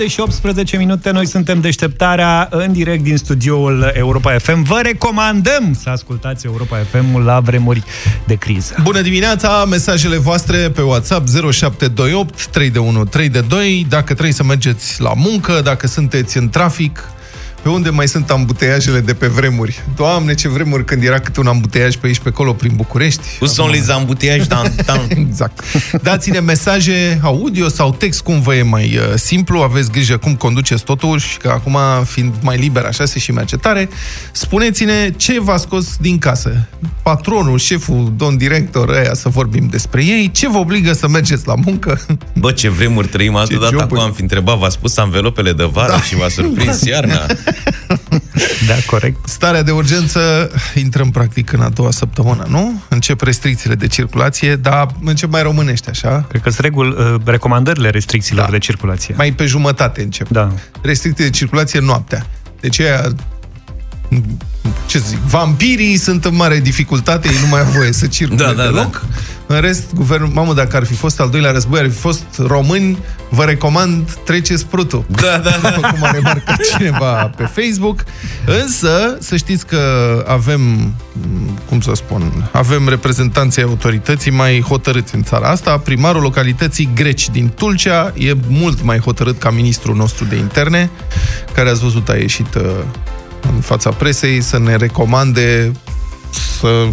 7 și 18 minute, noi suntem deșteptarea în direct din studioul Europa FM. Vă recomandăm să ascultați Europa FM la vremuri de criză. Bună dimineața, mesajele voastre pe WhatsApp 0728 3 3 de 2, dacă trebuie să mergeți la muncă, dacă sunteți în trafic, pe unde mai sunt ambuteiajele de pe vremuri? Doamne, ce vremuri când era câte un ambuteiaj pe aici, pe acolo, prin București. Cu son li ambuteiaj, dan, dan. exact. Dați-ne mesaje audio sau text, cum vă e mai uh, simplu, aveți grijă cum conduceți totul și că acum, fiind mai liber, așa se și merge tare, spuneți-ne ce v-a scos din casă. Patronul, șeful, domn director, ăia să vorbim despre ei, ce vă obligă să mergeți la muncă? Bă, ce vremuri trăim, altă dată acum am fi întrebat, v-a spus anvelopele de vară da. și v-a surprins iarna. Da, corect. Starea de urgență intră în practic în a doua săptămână, nu? Încep restricțiile de circulație, dar încep mai românește, așa? Cred că sunt regul, uh, recomandările restricțiilor da. de circulație. Mai pe jumătate încep. Da. Restricții de circulație noaptea. Deci aia ce zic, vampirii sunt în mare dificultate, ei nu mai au voie să circule da, da, deloc. Da. În rest, guvernul, mamă, dacă ar fi fost al doilea război, ar fi fost români, vă recomand, treceți prutul. Da, da, da. După cum a remarcat cineva pe Facebook. Însă, să știți că avem, cum să spun, avem reprezentanții autorității mai hotărâți în țara asta. Primarul localității Greci din Tulcea e mult mai hotărât ca ministrul nostru de interne, care ați văzut a ieșit uh, în fața presei să ne recomande să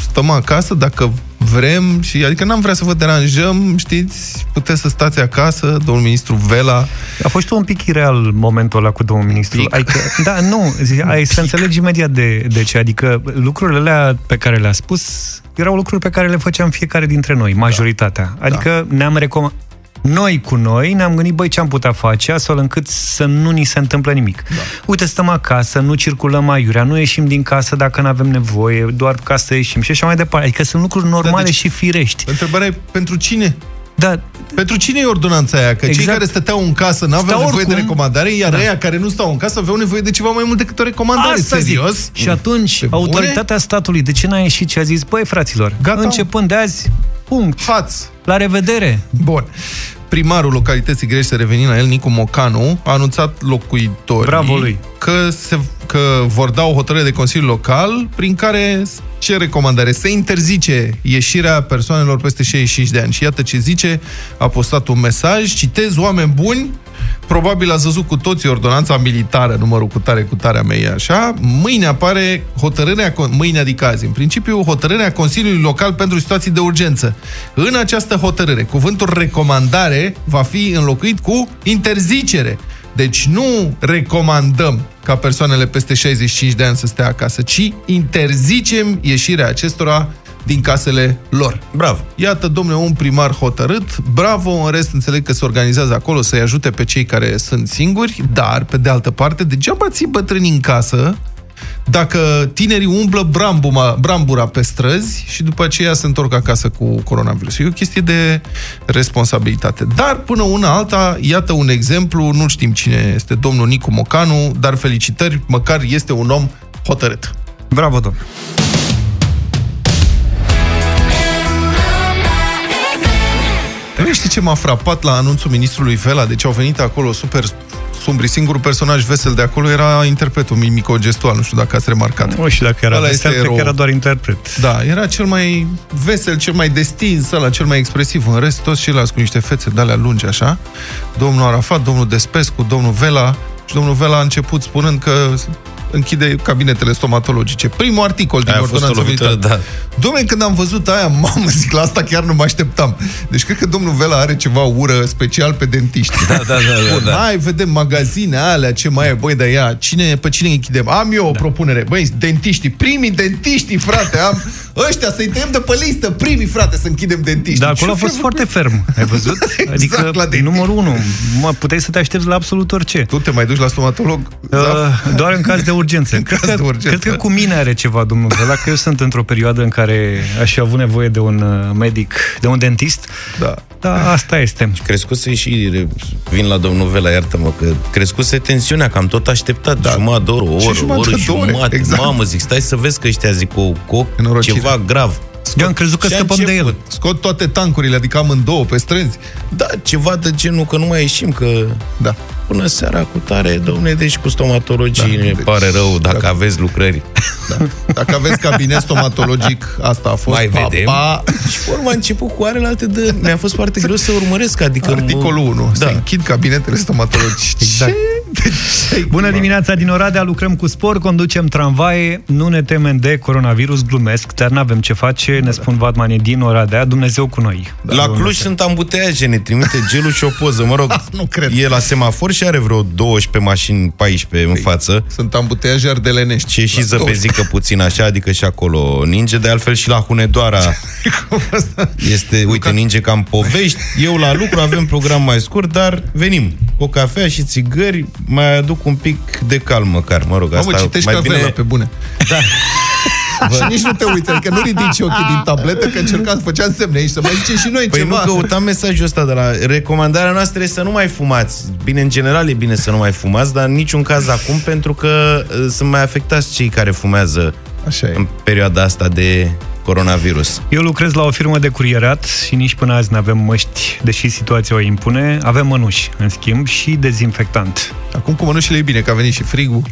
stăm acasă dacă vrem și adică n-am vrea să vă deranjăm, știți, puteți să stați acasă, domnul ministru Vela. A fost un pic ireal momentul ăla cu domnul ministru. Adică, da, nu, ai să înțelegi imediat de, de ce, adică lucrurile alea pe care le-a spus erau lucruri pe care le făceam fiecare dintre noi, majoritatea. Da. Adică da. ne-am recomandat noi cu noi ne-am gândit, băi, ce am putea face astfel încât să nu ni se întâmple nimic. Da. Uite, stăm acasă, nu circulăm aiurea, nu ieșim din casă dacă nu avem nevoie, doar ca să ieșim și așa mai departe. Adică sunt lucruri normale da, deci, și firești. Întrebarea e pentru cine? Da. Pentru cine e ordonanța aia? Că exact. cei care stăteau în casă nu aveau nevoie oricum. de recomandare, iar da. aia care nu stau în casă aveau nevoie de ceva mai mult decât o recomandare. Asta Serios? Zic. Și atunci, Pe autoritatea bune? statului, de ce n-a ieșit și a zis, băi, fraților, Gata. începând de azi, punct. Haț. La revedere. Bun primarul localității Grești, să revenim la el, Nicu Mocanu, a anunțat locuitorii Bravo lui. Că, se, că vor da o hotărâre de Consiliu Local prin care ce recomandare? Se interzice ieșirea persoanelor peste 65 de ani. Și iată ce zice, a postat un mesaj, citez, oameni buni, Probabil ați văzut cu toții ordonanța militară, numărul cu tare, cu tare mea e așa. Mâine apare hotărârea, mâine adică azi, în principiu, hotărârea Consiliului Local pentru situații de urgență. În această hotărâre, cuvântul recomandare va fi înlocuit cu interzicere. Deci nu recomandăm ca persoanele peste 65 de ani să stea acasă, ci interzicem ieșirea acestora din casele lor. Bravo! Iată, domnule, un primar hotărât, bravo, în rest înțeleg că se organizează acolo să-i ajute pe cei care sunt singuri, dar, pe de altă parte, degeaba ții bătrâni în casă dacă tinerii umblă brambuma, brambura pe străzi și după aceea se întorc acasă cu coronavirus. E o chestie de responsabilitate. Dar până una alta, iată un exemplu, nu știm cine este domnul Nicu Mocanu, dar felicitări, măcar este un om hotărât. Bravo, domnule! Nu știi ce m-a frapat la anunțul ministrului Vela? Deci au venit acolo super sumbri. Singurul personaj vesel de acolo era interpretul mimico gestual. Nu știu dacă ați remarcat. Nu știu dacă era ăla vesel, cred că era doar interpret. Da, era cel mai vesel, cel mai destins, ăla cel mai expresiv. În rest, toți ceilalți cu niște fețe de alea lungi, așa. Domnul Arafat, domnul Despescu, domnul Vela. Și domnul Vela a început spunând că închide cabinetele stomatologice. Primul articol din ordonanța militară. Da. Domnule, când am văzut aia, mamă, zic, la asta chiar nu mă așteptam. Deci cred că domnul Vela are ceva ură special pe dentiști. Da, da, da. da, Bun, da. Hai, vedem magazine alea, ce mai e, băi, dar ea, cine, pe cine închidem? Am eu o da. propunere, băi, dentiștii, primii dentiștii, frate, am ăștia să-i tăiem de pe listă, primii, frate, să închidem dentiștii. Da, acolo a fost foarte ferm, ai văzut? exact, adică, la numărul unu, mă, puteai să te aștepți la absolut orice. Tu te mai duci la stomatolog? Uh, da? Doar în caz de urgență. În cred, caz că, de urgență. cred că cu mine are ceva, domnul Vela, că eu sunt într-o perioadă în care aș fi avut nevoie de un uh, medic, de un dentist. Da. Da, asta este. Și crescuse și, vin la domnul Vela, iartă-mă, că crescuse tensiunea, că am tot așteptat da. jumătate de oră, o oră, o oră, jumătate. Exact. Mamă, zic, stai să vezi că ăștia zic cu, cu ceva grav. Scot, Eu am crezut că scăpăm de el. Scot toate tancurile, adică am în două pe străzi. Da, ceva de genul că nu mai ieșim, că... Da. Bună seara, cu tare, domne, deci cu stomatologii da, ne deci, pare rău dacă, dacă aveți lucrări. Da. Dacă aveți cabinet stomatologic, asta a fost Mai pa, vedem. Pa. Și urmă a început cu arele de... Mi-a fost foarte greu să urmăresc, adică... Articolul 1. Da. Se închid cabinetele stomatologice. Exact. Ce? Bună dimineața din Oradea, lucrăm cu spor, conducem tramvaie, nu ne temem de coronavirus, glumesc, dar n-avem ce face, ne spun Vadmanie din Oradea, Dumnezeu cu noi. Da, la Cluj sunt ambuteaje, ne trimite gelul și o poză, mă rog, nu cred. e la semafor și are vreo 12 mașini, 14 în păi, față. Sunt ambuteaje ardelenești. Și și zăpezică puțin așa, adică și acolo ninge, de altfel și la Hunedoara este, uite, ninge cam povești. Eu la lucru avem program mai scurt, dar venim. O cafea și țigări, mai aduc un pic de calm măcar, mă rog. Mamă, asta citești mai bine... pe bune. Da. Bă. Și nici nu te uiți, adică nu ridici ochii din tabletă, că încercam să făceam semne aici, să mai zicem și noi păi ceva. Păi nu căutam mesajul ăsta de la... Recomandarea noastră este să nu mai fumați. Bine, în general e bine să nu mai fumați, dar în niciun caz acum, pentru că uh, sunt mai afectați cei care fumează Așa e. în perioada asta de coronavirus. Eu lucrez la o firmă de curierat și nici până azi nu avem măști, deși situația o impune. Avem mănuși, în schimb, și dezinfectant. Acum cu mănușile e bine, că a venit și frigul.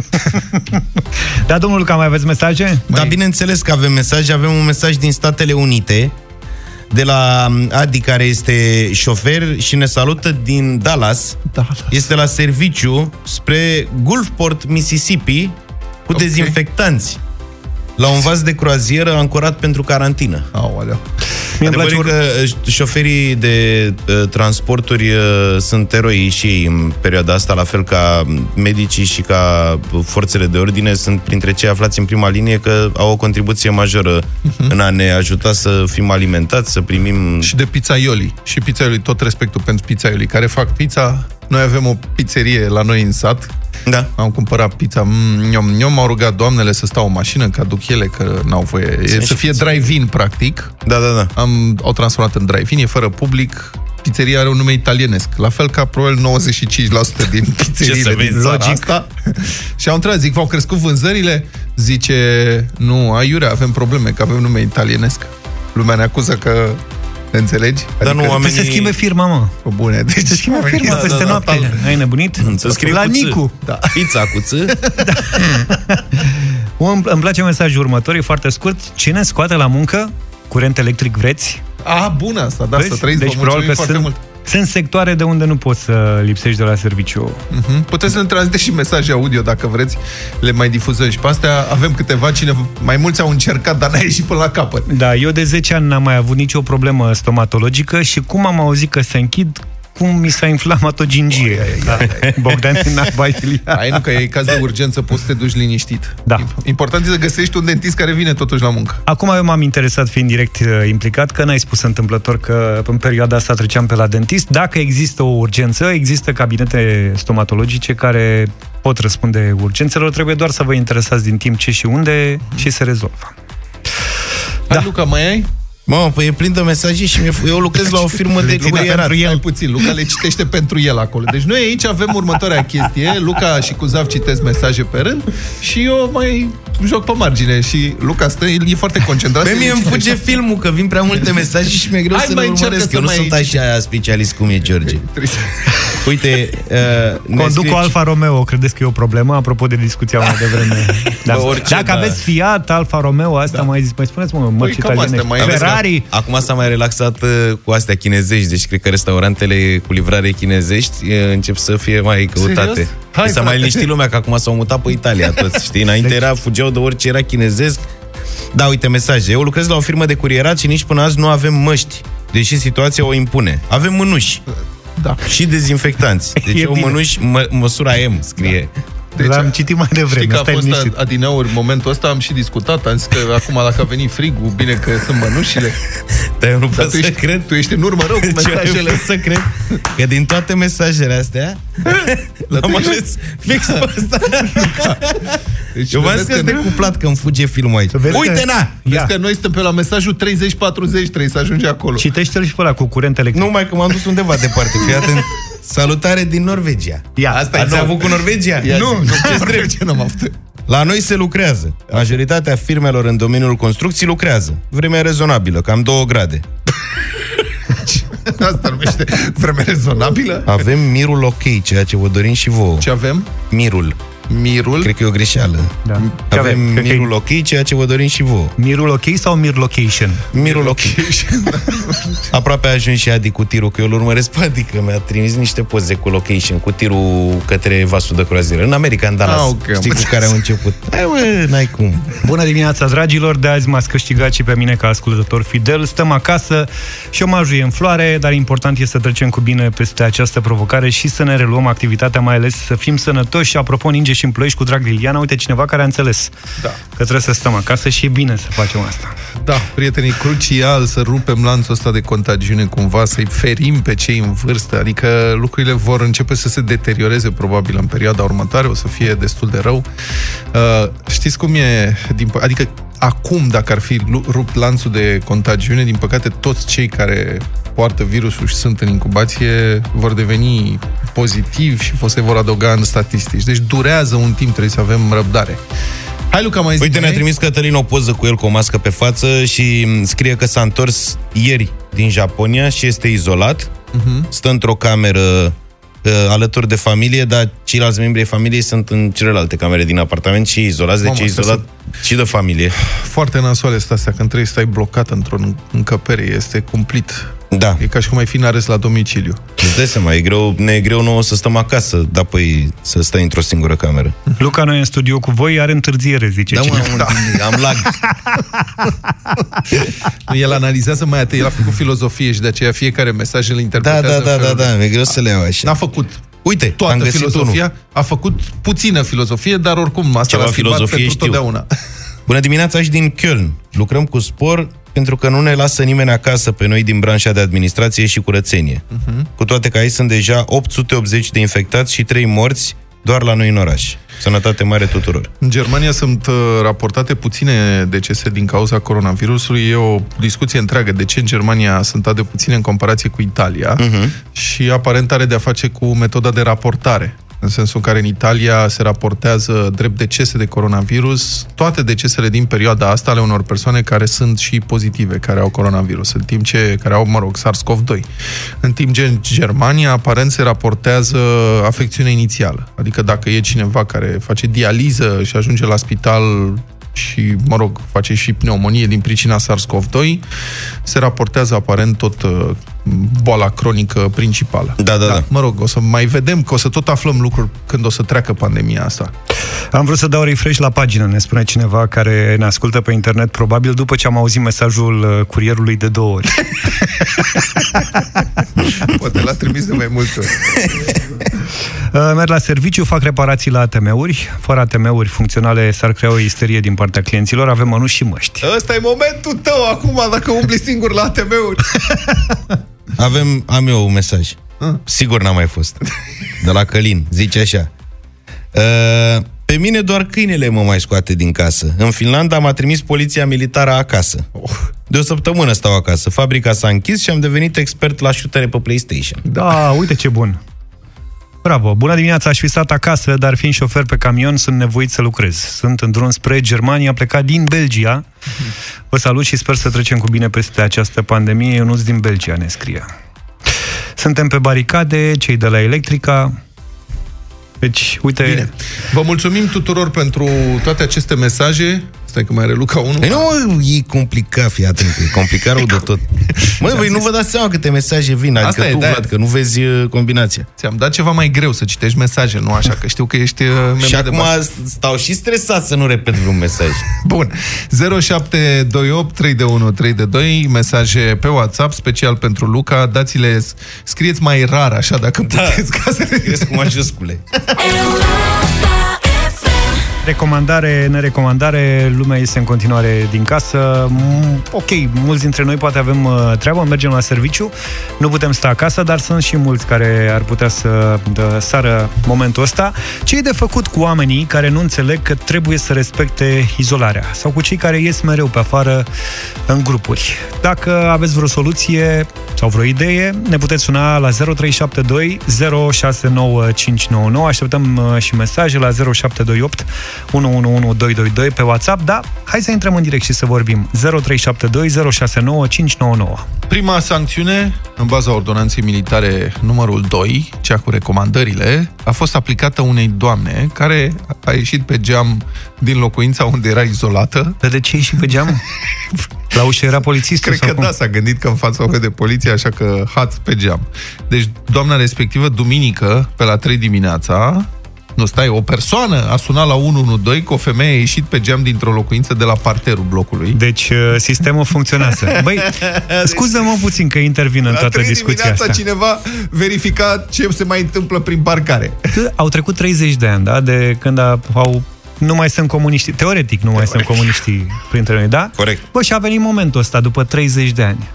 da, domnul Luca, mai aveți mesaje? Da, bineînțeles că avem mesaje. Avem un mesaj din Statele Unite de la um, Adi, care este șofer și ne salută din Dallas. Dallas. Este la serviciu spre Gulfport, Mississippi, cu okay. dezinfectanți la un vas de croazieră ancorat pentru carantină. Aoleu. Adevărul că uh, șoferii de uh, transporturi uh, sunt eroi și ei în perioada asta, la fel ca medicii și ca forțele de ordine, sunt printre cei aflați în prima linie că au o contribuție majoră uh-huh. în a ne ajuta să fim alimentați, să primim... Și de pizzaioli. Și pizzaioli, tot respectul pentru pizzaioli care fac pizza. Noi avem o pizzerie la noi în sat, da. Am cumpărat pizza. Mm, eu m-au rugat doamnele să stau în mașină, că aduc ele, că n-au voie. E, să fie drive-in, practic. Da, da, da. Am, au transformat în drive-in, e fără public. Pizzeria are un nume italienesc. La fel ca probabil 95% din pizzeriile din țara logic. asta. și au întrebat, zic, v-au crescut vânzările? Zice, nu, aiurea, avem probleme, că avem nume italienesc. Lumea ne acuză că Înțelegi? Dar adică nu oamenii... se schimbe firma, mă. O bune. Deci se schimbe firma da, peste da, noapte. Da, Ai nebunit? Să scrie La cu Nicu. Da. Pizza cu ț. da. Îmi place mesajul următor, e foarte scurt. Cine scoate la muncă curent electric vreți? Ah, bună asta, da, Vezi? să trăiți, deci, vă probabil că foarte sunt, mult. Sunt sectoare de unde nu poți să lipsești de la serviciu. Uh-huh. Puteți să ne transmiteți și mesaje audio dacă vreți, le mai difuzăm și pe astea. Avem câteva, cine mai mulți au încercat, dar n-a ieșit până la capăt. Da, eu de 10 ani n-am mai avut nicio problemă stomatologică și cum am auzit că se închid, cum mi s-a inflamat o gingie. Da. Bogdan din Ai nu, că e caz de urgență, poți să te duci liniștit. Da. Important e să găsești un dentist care vine totuși la muncă. Acum eu m-am interesat, fiind direct uh, implicat, că n-ai spus întâmplător că în perioada asta treceam pe la dentist. Dacă există o urgență, există cabinete stomatologice care pot răspunde urgențelor, trebuie doar să vă interesați din timp ce și unde și se rezolvă. Hai, da. Luca, mai ai? Mă, păi e plin de mesaje și eu lucrez la o firmă de curierat. el puțin, Luca le citește pentru el acolo. Deci noi aici avem următoarea chestie. Luca și Cuzav citesc mesaje pe rând și eu mai joc pe margine și Luca stă, el e foarte concentrat. Pe mie îmi fuge filmul, că vin prea multe mesaje și mi-e greu Hai să le urmăresc. Eu nu sunt așa specialist cum e George. Uite, uh, Conduc scrie... Alfa Romeo, credeți că e o problemă? Apropo de discuția mai devreme. Da. Orice, Dacă da. aveți Fiat, Alfa Romeo, asta da. mai, mai spuneți, mă, mărci păi, italienești. Mai Ferrari. Acum s-a mai relaxat uh, cu astea chinezești, deci cred că restaurantele cu livrare chinezești uh, încep să fie mai căutate. Serios? Hai, s-a mai liniștit lumea, că acum s-au mutat pe Italia toți, știi? Înainte deci... era, fugeau de orice era chinezesc. Da, uite, mesaje. Eu lucrez la o firmă de curierat și nici până azi nu avem măști, deși situația o impune. Avem mânuși. Da. Și dezinfectanți. Deci e o mănuși, mă, măsura M, scrie. Da. Deci, L-am citit mai devreme. Știi că a fost liniștit. adineauri momentul ăsta, am și discutat, am zis că acum dacă a venit frigul, bine că sunt mănușile. Dar eu nu pot să ești, cred. Tu ești în urmă rău cu mesajele. să cred că din toate mesajele astea am ales fix pe ăsta. Deci, eu v-am zis că este cuplat că îmi fuge filmul aici. Uite, na! Vezi că noi suntem pe la mesajul 30-40, trebuie să ajunge acolo. Citește-l și pe ăla cu curent electric. Nu, mai că m-am dus undeva departe. Fii atent. Salutare din Norvegia. Ia, asta Ați avut cu Norvegia? Ia nu, nu, ce ce n-am avut. La noi se lucrează. Majoritatea firmelor în domeniul construcții lucrează. Vremea rezonabilă, cam 2 grade. Asta numește vreme rezonabilă. Avem mirul ok, ceea ce vă dorim și vouă. Ce avem? Mirul. Mirul. Cred că e o greșeală. Da. Avem Avem, cred că e mirul ok, ceea ce vă dorim și vouă. Mirul ok sau Mir Location? Mirul ok. Aproape a ajuns și Adi cu tirul, că eu îl urmăresc pe Adi, că mi-a trimis niște poze cu location, cu tirul către vasul de croazieră, în America, în Dallas. Ah, ok, am Știi cu înțeles. care au început. Hai, mă, n-ai cum. Bună dimineața, dragilor! De azi m-ați câștigat și pe mine ca ascultător fidel. Stăm acasă, șomajul e în floare, dar important este să trecem cu bine peste această provocare și să ne reluăm activitatea, mai ales să fim sănătoși. Și apropo, ninge și în ploiești cu drag Liliana, uite cineva care a înțeles Da. că trebuie să stăm acasă și e bine să facem asta. Da, prietenii, crucial să rupem lanțul ăsta de contagiune cumva, să-i ferim pe cei în vârstă, adică lucrurile vor începe să se deterioreze probabil în perioada următoare, o să fie destul de rău. Uh, știți cum e? Din, pă- adică acum, dacă ar fi lu- rupt lanțul de contagiune, din păcate toți cei care poartă virusul și sunt în incubație vor deveni pozitivi și se vor adăuga în statistici. Deci durează un timp, trebuie să avem răbdare. Hai, Luca, mai zi Uite, ne-a trimis Cătălin o poză cu el cu o mască pe față și m, scrie că s-a întors ieri din Japonia și este izolat. Mhm. Stă într-o cameră uh, alături de familie, dar ceilalți membri ai familiei sunt în celelalte camere din apartament și izolați, deci Mamă, e izolat și de familie. Foarte nasoale sunt astea, când trebuie să stai blocat într-o încăpere, este cumplit. Da, E ca și cum ai fi în arest la domiciliu. îți dai seama, e greu, ne e greu nouă să stăm acasă, dar păi să stai într-o singură cameră. Luca, noi în studio cu voi are întârziere, zice Da, mă, cineva. am, da. am lag. El analizează mai atent, el a făcut filozofie și de aceea fiecare mesaj îl Da, interpretează da, în da, da, felul da, lui. mi-e greu să le iau așa. N-a făcut Uite, am toată găsit filozofia, unul. a făcut puțină filozofie, dar oricum asta Ceva l-a schimbat filozofie pentru știu. totdeauna. Bună dimineața și din Köln. Lucrăm cu spor pentru că nu ne lasă nimeni acasă pe noi din branșa de administrație și curățenie. Uh-huh. Cu toate că aici sunt deja 880 de infectați și 3 morți doar la noi în oraș. Sănătate mare tuturor. În Germania sunt uh, raportate puține decese din cauza coronavirusului. E o discuție întreagă de ce în Germania sunt atât de puține în comparație cu Italia Mhm. și aparent are de-a face cu metoda de raportare. În sensul în care în Italia se raportează drept decese de coronavirus toate decesele din perioada asta ale unor persoane care sunt și pozitive, care au coronavirus, în timp ce, care au, mă rog, SARS-CoV-2. În timp ce în Germania aparent se raportează afecțiunea inițială. Adică dacă e cineva care face dializă și ajunge la spital și, mă rog, face și pneumonie din pricina SARS-CoV-2, se raportează aparent tot uh, boala cronică principală. Da, da, da. Mă rog, o să mai vedem, că o să tot aflăm lucruri când o să treacă pandemia asta. Am vrut să dau refresh la pagină, ne spune cineva care ne ascultă pe internet, probabil după ce am auzit mesajul uh, curierului de două ori. Poate l-a trimis de mai multe ori. Uh, Merg la serviciu, fac reparații la ATM-uri. Fără ATM-uri funcționale s-ar crea o isterie din partea clienților. Avem mănuși și măști. Ăsta e momentul tău acum, dacă umbli singur la ATM-uri. Avem, am eu un mesaj. Ah. Sigur n-am mai fost. De la Călin. Zice așa. "Uh, Pe mine doar câinele mă mai scoate din casă. În Finlanda m-a trimis poliția militară acasă. De o săptămână stau acasă. Fabrica s-a închis și am devenit expert la șutere pe PlayStation. Da, uite ce bun. Bravo! Bună dimineața, aș fi stat acasă, dar fiind șofer pe camion, sunt nevoit să lucrez. Sunt în drum spre Germania, plecat din Belgia. Vă salut și sper să trecem cu bine peste această pandemie. Eu nu-s din Belgia, ne scrie. Suntem pe baricade, cei de la Electrica. Deci, uite... Bine. Vă mulțumim tuturor pentru toate aceste mesaje. Stai că mai are Luca unul. Păi nu, mă, e complicat, fii atent, că e complicat rău de tot. Mă, voi nu vă dați seama câte mesaje vin, adică Asta e, tu, de-aia. Vlad, că nu vezi uh, combinația. Ți-am dat ceva mai greu să citești mesaje, nu așa, că știu că ești uh, membru Și de acum bază. stau și stresat să nu repet vreun mesaj. Bun. 0728 3 de 1 3 de 2 mesaje pe WhatsApp special pentru Luca. Dați-le, scrieți mai rar așa dacă puteți ca să le Crezi cu majuscule. Recomandare, nerecomandare, lumea este în continuare din casă. Mm, Ok, mulți dintre noi poate avem uh, treabă, mergem la serviciu, nu putem sta acasă, dar sunt și mulți care ar putea să dă, sară momentul ăsta. Ce e de făcut cu oamenii care nu înțeleg că trebuie să respecte izolarea? Sau cu cei care ies mereu pe afară în grupuri? Dacă aveți vreo soluție sau vreo idee, ne puteți suna la 0372 069599. Așteptăm uh, și mesaje la 0728 111222 pe WhatsApp, da, hai să intrăm în direct și să vorbim. 0372069599. Prima sancțiune, în baza ordonanței militare numărul 2, cea cu recomandările, a fost aplicată unei doamne care a ieșit pe geam din locuința unde era izolată. Dar de ce ieși pe geam? La ușă era polițistul Cred că cum? da, s-a gândit că în fața o de poliție, așa că hat pe geam. Deci, doamna respectivă, duminică, pe la 3 dimineața, nu, stai, o persoană a sunat la 112 că o femeie a ieșit pe geam dintr-o locuință de la parterul blocului. Deci uh, sistemul funcționează. Băi, scuză-mă puțin că intervin în toată discuția asta. cineva verifica ce se mai întâmplă prin parcare. Au trecut 30 de ani, da, de când au nu mai sunt comuniști. Teoretic nu mai sunt comuniștii printre noi, da? Corect. Bă, și a venit momentul ăsta după 30 de ani.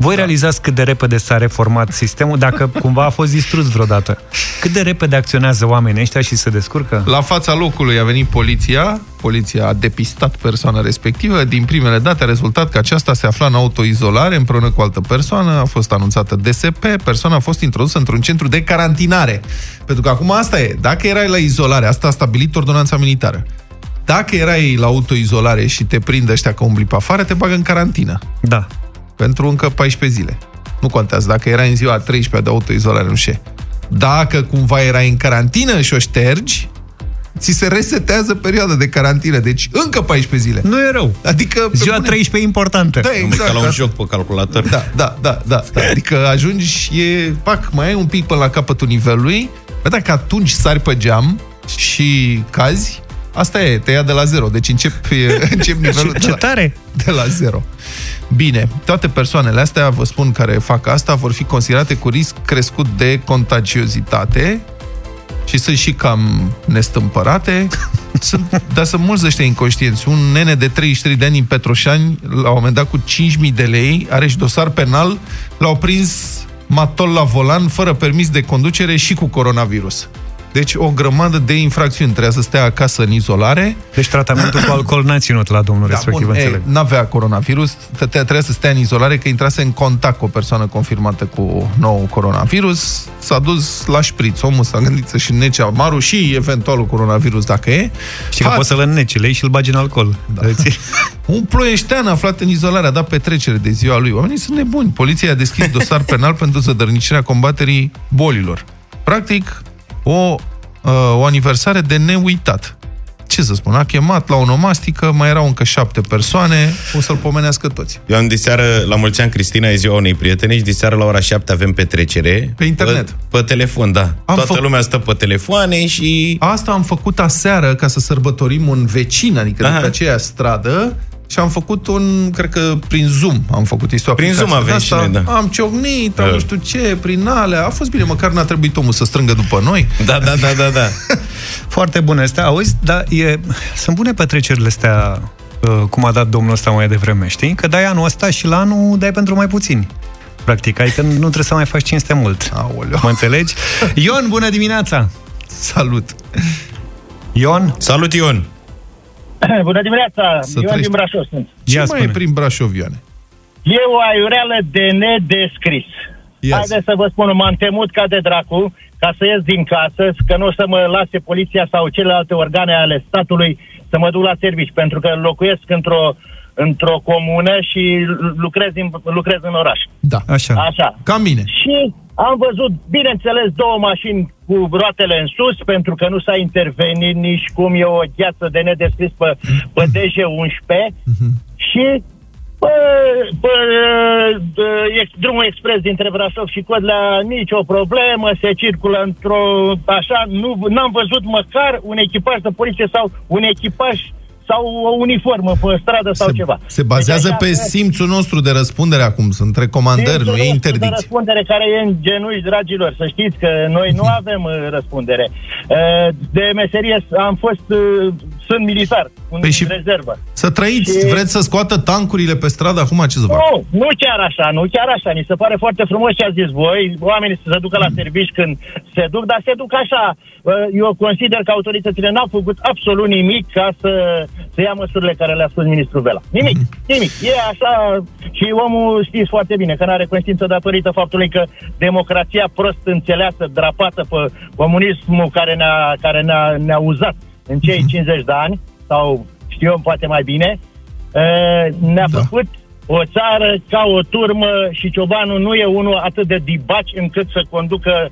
Voi da. realizați cât de repede s-a reformat sistemul, dacă cumva a fost distrus vreodată. Cât de repede acționează oamenii ăștia și se descurcă? La fața locului a venit poliția, poliția a depistat persoana respectivă, din primele date a rezultat că aceasta se afla în autoizolare împreună cu altă persoană, a fost anunțată DSP, persoana a fost introdusă într-un centru de carantinare. Pentru că acum asta e, dacă erai la izolare, asta a stabilit ordonanța militară. Dacă erai la autoizolare și te prinde ăștia că umbli pe afară, te bagă în carantină. Da pentru încă 14 zile. Nu contează. Dacă era în ziua 13 de autoizolare, nu știu. Dacă cumva era în carantină și o ștergi, ți se resetează perioada de carantină. Deci încă 14 zile. Nu e rău. Adică... Ziua bune... 13 e importantă. Da, exact. Ca la un joc pe calculator. Da, da, da, da, da. Adică ajungi, e, pac, mai ai un pic până la capătul nivelului, Bă, dacă atunci sari pe geam și cazi, asta e, te ia de la zero. Deci încep, încep nivelul Ce, ce tare! de la zero. Bine, toate persoanele astea, vă spun, care fac asta, vor fi considerate cu risc crescut de contagiozitate și sunt și cam nestâmpărate, sunt, dar sunt mulți ăștia inconștienți. Un nene de 33 de ani în Petroșani, la un moment dat cu 5.000 de lei, are și dosar penal, l-au prins matol la volan, fără permis de conducere și cu coronavirus. Deci o grămadă de infracțiuni. Trebuia să stea acasă în izolare. Deci tratamentul cu alcool n-a ținut la domnul da, respectiv, bun, înțeleg. N-avea coronavirus, trebuia să stea în izolare că intrase în contact cu o persoană confirmată cu nou coronavirus. S-a dus la șpriț. Omul s-a gândit să-și nece amarul și eventualul coronavirus dacă e. Și că poți să-l înneci, lei și-l bagi în alcool. Da. Un ploieștean aflat în izolare a dat petrecere de ziua lui. Oamenii sunt nebuni. Poliția a deschis dosar penal pentru zădărnicirea combaterii bolilor. Practic, o, uh, o aniversare de neuitat. Ce să spun, a chemat la o nomastică, mai erau încă șapte persoane, o să-l pomenească toți. Eu am diseară, la mulți ani, Cristina, e ziua unei prietene și diseară la ora șapte avem petrecere. Pe internet. Pe, pe telefon, da. Am Toată fă... lumea stă pe telefoane și... Asta am făcut aseară ca să sărbătorim un vecin, adică Aha. de pe aceea stradă, și am făcut un, cred că prin Zoom am făcut. Este o prin Zoom avem și noi, da. Am ciocnit, am da. nu știu ce, prin alea. A fost bine, măcar n-a trebuit omul să strângă după noi. Da, da, da, da, da. Foarte bune astea. Auzi, dar e, sunt bune petrecerile astea uh, cum a dat domnul ăsta mai devreme, știi? Că dai anul ăsta și la anul dai pentru mai puțini. Practic, adică nu trebuie să mai faci cinste mult. Aoleu. Mă înțelegi? Ion, bună dimineața! Salut! Ion? Salut, Ion! Bună dimineața! Să Ioan trăiești. din Brașov sunt. Ce Ia mai spune. e prin Brașov, Ioane? E o aiureală de nedescris. Yes. Haideți să vă spun, m-am temut ca de dracu ca să ies din casă, că nu o să mă lase poliția sau celelalte organe ale statului să mă duc la servici, pentru că locuiesc într-o într-o comună și lucrez în, lucrez în oraș. Da, așa. Așa. Ca mine. Și am văzut, bineînțeles, două mașini cu roatele în sus, pentru că nu s-a intervenit nici cum e o gheață de nedescris pe, pe DG11 uh-huh. și pe, pe pe drumul expres dintre Brașov și Codlea nicio problemă, se circulă într-o așa, nu n-am văzut măcar un echipaj de poliție sau un echipaj sau o uniformă pe stradă sau se, ceva. Se bazează deci, pe simțul nostru de răspundere acum, sunt recomandări, nu e interdicție. de răspundere care e în genunchi, dragilor, să știți că noi nu avem uh, răspundere. Uh, de meserie am fost, uh, sunt militar, în păi și rezervă. Să trăiți, și... vreți să scoată tancurile pe stradă acum, ce să fac? Nu, nu chiar așa, nu chiar așa, ni se pare foarte frumos ce ați zis voi, oamenii să se ducă la servici când se duc, dar se duc așa. Eu consider că autoritățile n-au făcut absolut nimic ca să să ia măsurile care le-a spus ministrul Vela. Nimic, mm-hmm. nimic. E așa și omul știți foarte bine că nu are conștiință datorită faptului că democrația prost înțeleasă, drapată pe comunismul care ne-a, care ne-a, ne-a uzat în cei 50 mhm. de ani, sau știu eu poate mai bine, ne-a da. făcut o țară ca o turmă și ciobanul nu e unul atât de dibaci încât să conducă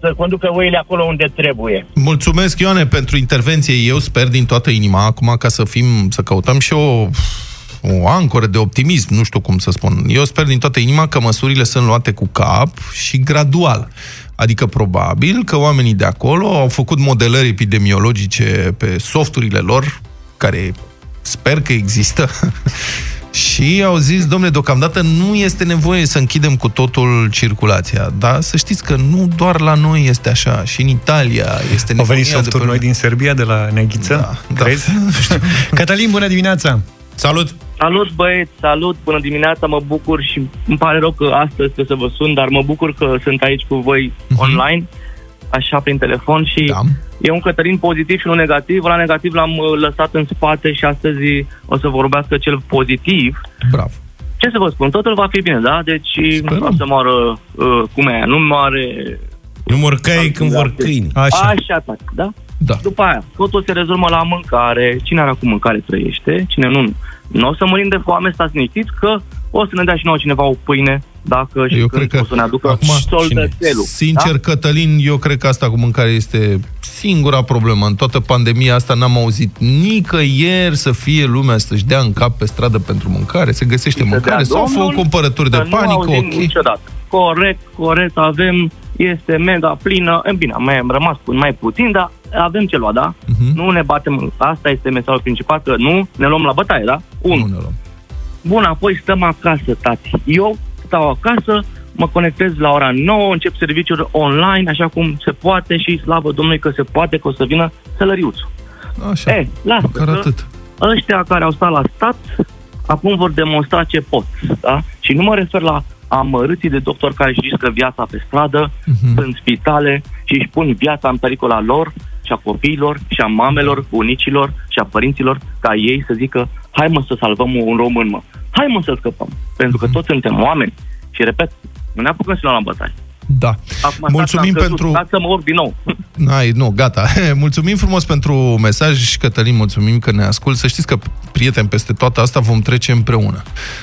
să conducă oile acolo unde trebuie. Mulțumesc, Ioane, pentru intervenție. Eu sper din toată inima, acum ca să fim, să căutăm și o o ancoră de optimism, nu știu cum să spun. Eu sper din toată inima că măsurile sunt luate cu cap și gradual. Adică probabil că oamenii de acolo au făcut modelări epidemiologice pe softurile lor, care sper că există, și au zis, domnule, deocamdată nu este nevoie să închidem cu totul circulația. Dar să știți că nu doar la noi este așa, și în Italia este nevoie. Au venit softuri noi din Serbia, de la Neghiță? Da, crezi? Da. Cătălin, bună dimineața! Salut! Salut băieți, salut, bună dimineața, mă bucur și îmi pare rău că astăzi trebuie să vă sun, dar mă bucur că sunt aici cu voi uh-huh. online, așa prin telefon și da. e un Cătălin pozitiv și unul negativ. La negativ l-am uh, lăsat în spate și astăzi o să vorbească cel pozitiv. Bravo. Ce să vă spun, totul va fi bine, da? Deci Sperăm. nu o să moară uh, cum e, nu moare... Nu mor cai când vor câini. Așa. Așa, da? Da. După aia, totul se rezolvă la mâncare, cine are acum mâncare trăiește, cine nu, nu o să murim de foame, stați liniștiți că o să ne dea și nouă cineva o pâine dacă și eu când cred că o să ne aducă acum, soldățelul. Sincer, da? Cătălin, eu cred că asta cu mâncare este singura problemă. În toată pandemia asta n-am auzit nicăieri să fie lumea să-și dea în cap pe stradă pentru mâncare, se găsește și mâncare sau fă cumpărături de panică, ok. Niciodată. Corect, corect, avem, este mega plină, e bine, mai am rămas mai puțin, dar avem ce lua, da? Uh-huh. Nu ne batem, asta este mesajul principal, că nu ne luăm la bătaie, da? Un. Nu ne luăm. Bun, apoi stăm acasă, tati. Eu stau acasă, mă conectez la ora 9, încep serviciul online, așa cum se poate și slavă Domnului că se poate, că o să vină sălăriuțul. Așa, e, lasă, Măcar atât. Ăștia care au stat la stat, acum vor demonstra ce pot, da? Și nu mă refer la amărâții de doctori care își riscă viața pe stradă, uh-huh. în spitale și își pun viața în pericol a lor și a copiilor și a mamelor, bunicilor și a părinților, ca ei să zică, hai mă să salvăm un român, mă. Hai mă să scăpăm. Pentru că mhm. toți suntem oameni. Și repet, nu ne apucăm să luăm la bătaie. Da. Acum, Mulțumim pentru... Dați să mă urc din nou. Ai, nu, gata. Mulțumim frumos pentru mesaj, Cătălin, mulțumim că ne ascult. Să știți că, prieteni, peste toată asta vom trece împreună.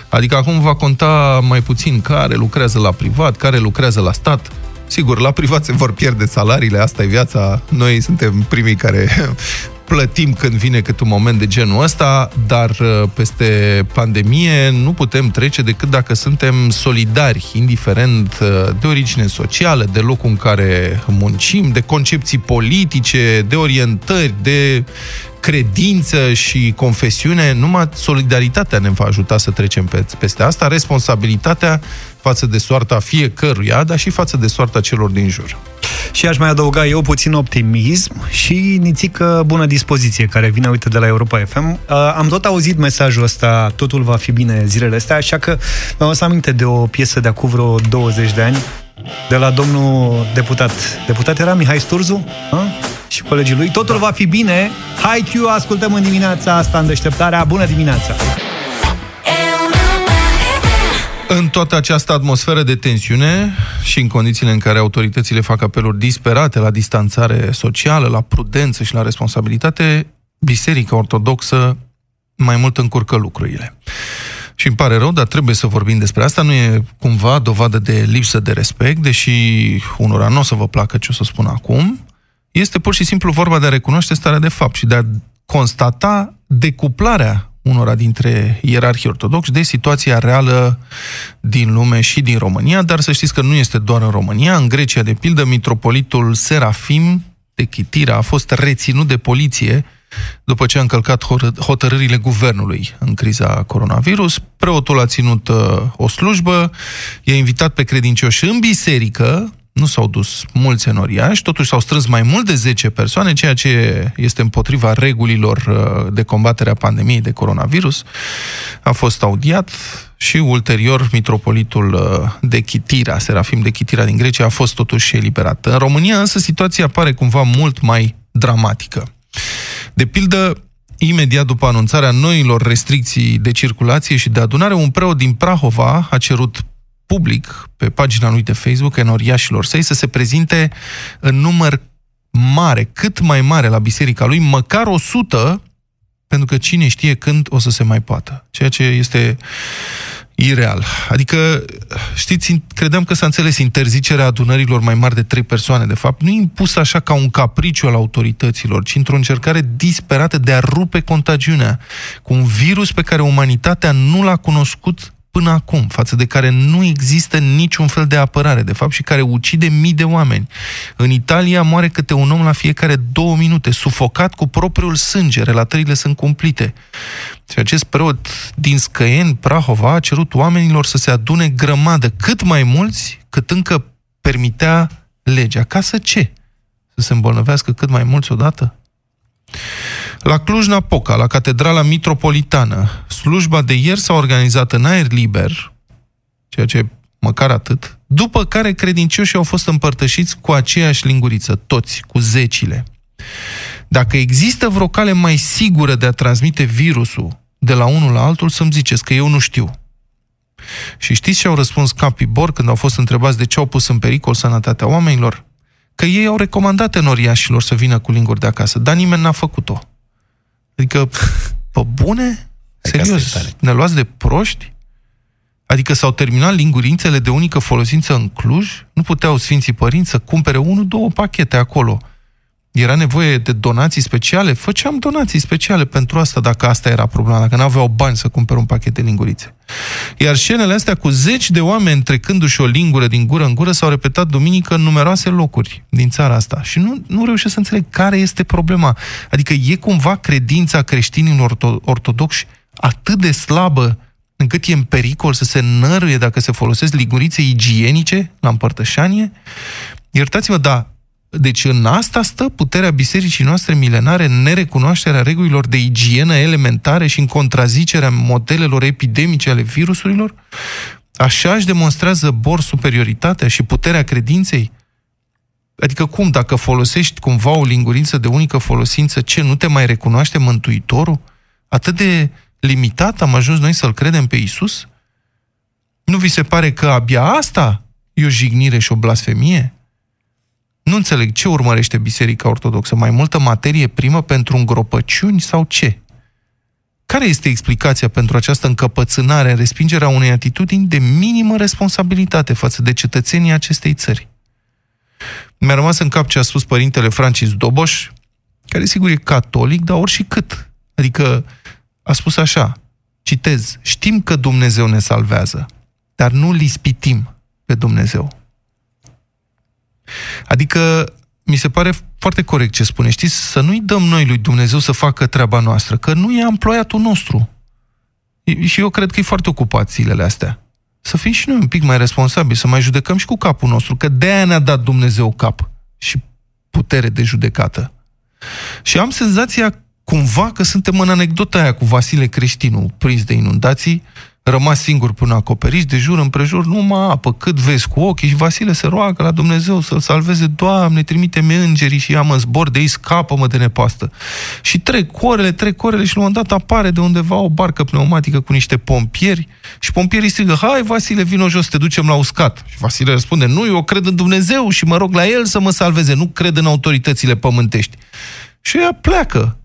Adică acum va conta mai puțin care lucrează la privat, care lucrează la stat. Sigur, la privat se vor pierde salariile, asta e viața. Noi suntem primii care plătim când vine cât un moment de genul ăsta, dar uh, peste pandemie nu putem trece decât dacă suntem solidari, indiferent uh, de origine socială, de locul în care muncim, de concepții politice, de orientări, de credință și confesiune, numai solidaritatea ne va ajuta să trecem peste asta, responsabilitatea față de soarta fiecăruia, dar și față de soarta celor din jur. Și aș mai adăuga eu puțin optimism și nițică bună dispoziție care vine, uite, de la Europa FM. Uh, am tot auzit mesajul ăsta, totul va fi bine zilele astea, așa că mi-am să aminte de o piesă de acum vreo 20 de ani, de la domnul deputat. Deputat era Mihai Sturzu? A? Și colegii lui. Totul va fi bine. Hai, Q, ascultăm în dimineața asta în deșteptarea. Bună dimineața! În toată această atmosferă de tensiune și în condițiile în care autoritățile fac apeluri disperate la distanțare socială, la prudență și la responsabilitate, Biserica Ortodoxă mai mult încurcă lucrurile. Și îmi pare rău, dar trebuie să vorbim despre asta. Nu e cumva dovadă de lipsă de respect, deși unora nu o să vă placă ce o să spun acum. Este pur și simplu vorba de a recunoaște starea de fapt și de a constata decuplarea unora dintre ierarhii ortodoxi de situația reală din lume și din România, dar să știți că nu este doar în România. În Grecia, de pildă, mitropolitul Serafim de Chitira a fost reținut de poliție după ce a încălcat hotărârile guvernului în criza coronavirus. Preotul a ținut uh, o slujbă, i-a invitat pe credincioși în biserică, nu s-au dus mulți enoriași, totuși s-au strâns mai mult de 10 persoane, ceea ce este împotriva regulilor uh, de combatere a pandemiei de coronavirus. A fost audiat și ulterior mitropolitul uh, de Chitira, Serafim de Chitira din Grecia, a fost totuși eliberat. În România însă situația pare cumva mult mai dramatică. De pildă, imediat după anunțarea noilor restricții de circulație și de adunare, un preot din Prahova a cerut public, pe pagina lui de Facebook, enoriașilor săi, să se prezinte în număr mare, cât mai mare la biserica lui, măcar 100, pentru că cine știe când o să se mai poată. Ceea ce este ireal. Adică, știți, credeam că s-a înțeles interzicerea adunărilor mai mari de trei persoane, de fapt. Nu e impus așa ca un capriciu al autorităților, ci într-o încercare disperată de a rupe contagiunea cu un virus pe care umanitatea nu l-a cunoscut până acum, față de care nu există niciun fel de apărare, de fapt, și care ucide mii de oameni. În Italia moare câte un om la fiecare două minute, sufocat cu propriul sânge, relatările sunt cumplite. Și acest preot din Scăieni, Prahova, a cerut oamenilor să se adune grămadă, cât mai mulți, cât încă permitea legea. Ca să ce? Să se îmbolnăvească cât mai mulți odată? La Cluj-Napoca, la Catedrala Mitropolitană, slujba de ieri s-a organizat în aer liber, ceea ce măcar atât, după care credincioșii au fost împărtășiți cu aceeași linguriță, toți, cu zecile. Dacă există vreo cale mai sigură de a transmite virusul de la unul la altul, să-mi ziceți că eu nu știu. Și știți ce au răspuns capii bor când au fost întrebați de ce au pus în pericol sănătatea oamenilor? Că ei au recomandat enoriașilor să vină cu linguri de acasă, dar nimeni n-a făcut-o. Adică, pe bune? Serios? Ne luați de proști? Adică s-au terminat lingurințele de unică folosință în Cluj? Nu puteau Sfinții Părinți să cumpere unul, două pachete acolo era nevoie de donații speciale? Făceam donații speciale pentru asta, dacă asta era problema, dacă n-aveau bani să cumpere un pachet de lingurițe. Iar scenele astea cu zeci de oameni trecându-și o lingură din gură în gură s-au repetat duminică în numeroase locuri din țara asta. Și nu, nu reușesc să înțeleg care este problema. Adică e cumva credința creștinilor ortodoxi atât de slabă încât e în pericol să se năruie dacă se folosesc lingurițe igienice la împărtășanie? Iertați-mă, da, deci în asta stă puterea bisericii noastre milenare, în nerecunoașterea regulilor de igienă elementare și în contrazicerea modelelor epidemice ale virusurilor? Așa își demonstrează Bor superioritatea și puterea credinței? Adică cum, dacă folosești cumva o linguriță de unică folosință, ce, nu te mai recunoaște Mântuitorul? Atât de limitat am ajuns noi să-L credem pe Isus? Nu vi se pare că abia asta e o jignire și o blasfemie? Nu înțeleg ce urmărește Biserica Ortodoxă. Mai multă materie primă pentru îngropăciuni sau ce? Care este explicația pentru această încăpățânare în respingerea unei atitudini de minimă responsabilitate față de cetățenii acestei țări? Mi-a rămas în cap ce a spus părintele Francis Doboș, care sigur e catolic, dar ori și cât. Adică a spus așa, citez, știm că Dumnezeu ne salvează, dar nu li spitim pe Dumnezeu. Adică mi se pare foarte corect ce spune. Știți, să nu-i dăm noi lui Dumnezeu să facă treaba noastră, că nu e amploiatul nostru. Și eu cred că e foarte ocupat zilele astea. Să fim și noi un pic mai responsabili, să mai judecăm și cu capul nostru, că de-aia ne-a dat Dumnezeu cap și putere de judecată. Și am senzația cumva că suntem în anecdota aia cu Vasile Creștinu, prins de inundații, rămas singur până acoperiș, de jur împrejur, numai apă, cât vezi cu ochii și Vasile se roagă la Dumnezeu să-l salveze, Doamne, trimite-mi îngerii și ia-mă în zbor de ei, scapă-mă de nepoastă. Și trec orele, trec orele și la un dat apare de undeva o barcă pneumatică cu niște pompieri și pompierii strigă, hai Vasile, vino jos, te ducem la uscat. Și Vasile răspunde, nu, eu cred în Dumnezeu și mă rog la el să mă salveze, nu cred în autoritățile pământești. Și ea pleacă.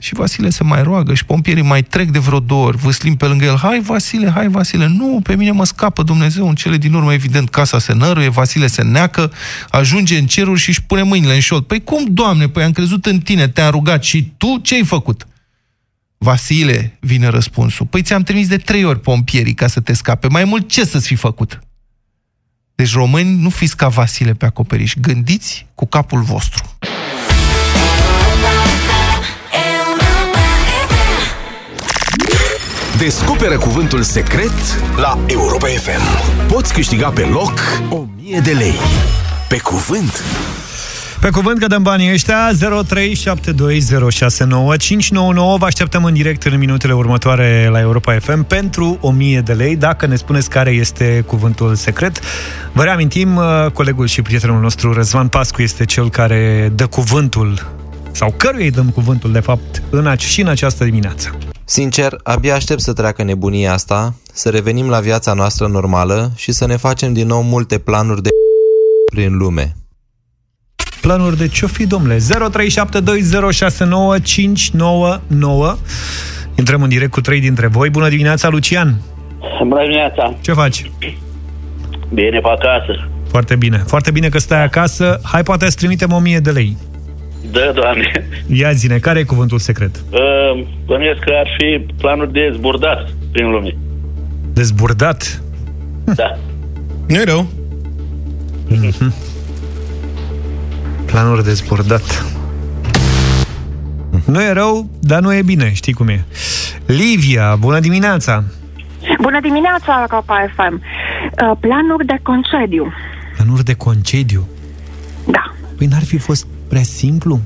Și Vasile se mai roagă și pompierii mai trec de vreo două ori, vâslim pe lângă el, hai Vasile, hai Vasile, nu, pe mine mă scapă Dumnezeu, în cele din urmă, evident, casa se năruie, Vasile se neacă, ajunge în ceruri și își pune mâinile în șold. Păi cum, Doamne, păi am crezut în tine, te-am rugat și tu ce ai făcut? Vasile, vine răspunsul, păi ți-am trimis de trei ori pompierii ca să te scape, mai mult ce să-ți fi făcut? Deci români, nu fiți ca Vasile pe acoperiș, gândiți cu capul vostru. Descoperă cuvântul secret la Europa FM. Poți câștiga pe loc 1000 de lei. Pe cuvânt! Pe cuvânt că dăm banii ăștia 0372069599 Vă așteptăm în direct în minutele următoare la Europa FM pentru 1000 de lei dacă ne spuneți care este cuvântul secret. Vă reamintim, uh, colegul și prietenul nostru Răzvan Pascu este cel care dă cuvântul sau căruia îi dăm cuvântul, de fapt, în, și în această dimineață. Sincer, abia aștept să treacă nebunia asta, să revenim la viața noastră normală și să ne facem din nou multe planuri de prin lume. planuri de ce-o fi, domnule? 0372069599 Intrăm în direct cu trei dintre voi. Bună dimineața, Lucian! Bună dimineața! Ce faci? Bine, pe acasă. Foarte bine. Foarte bine că stai acasă. Hai, poate să trimitem 1000 de lei. Da, doamne. Ia zine, care e cuvântul secret? Uh, bănuiesc că ar fi planul de zburdat prin lume. Dezburdat? Da. Nu e rău. Mm-hmm. Planuri de zburdat. Nu e rău, dar nu e bine, știi cum e. Livia, bună dimineața! Bună dimineața, Europa FM! Uh, planuri de concediu. Planuri de concediu? Da. Păi n-ar fi fost prea simplu?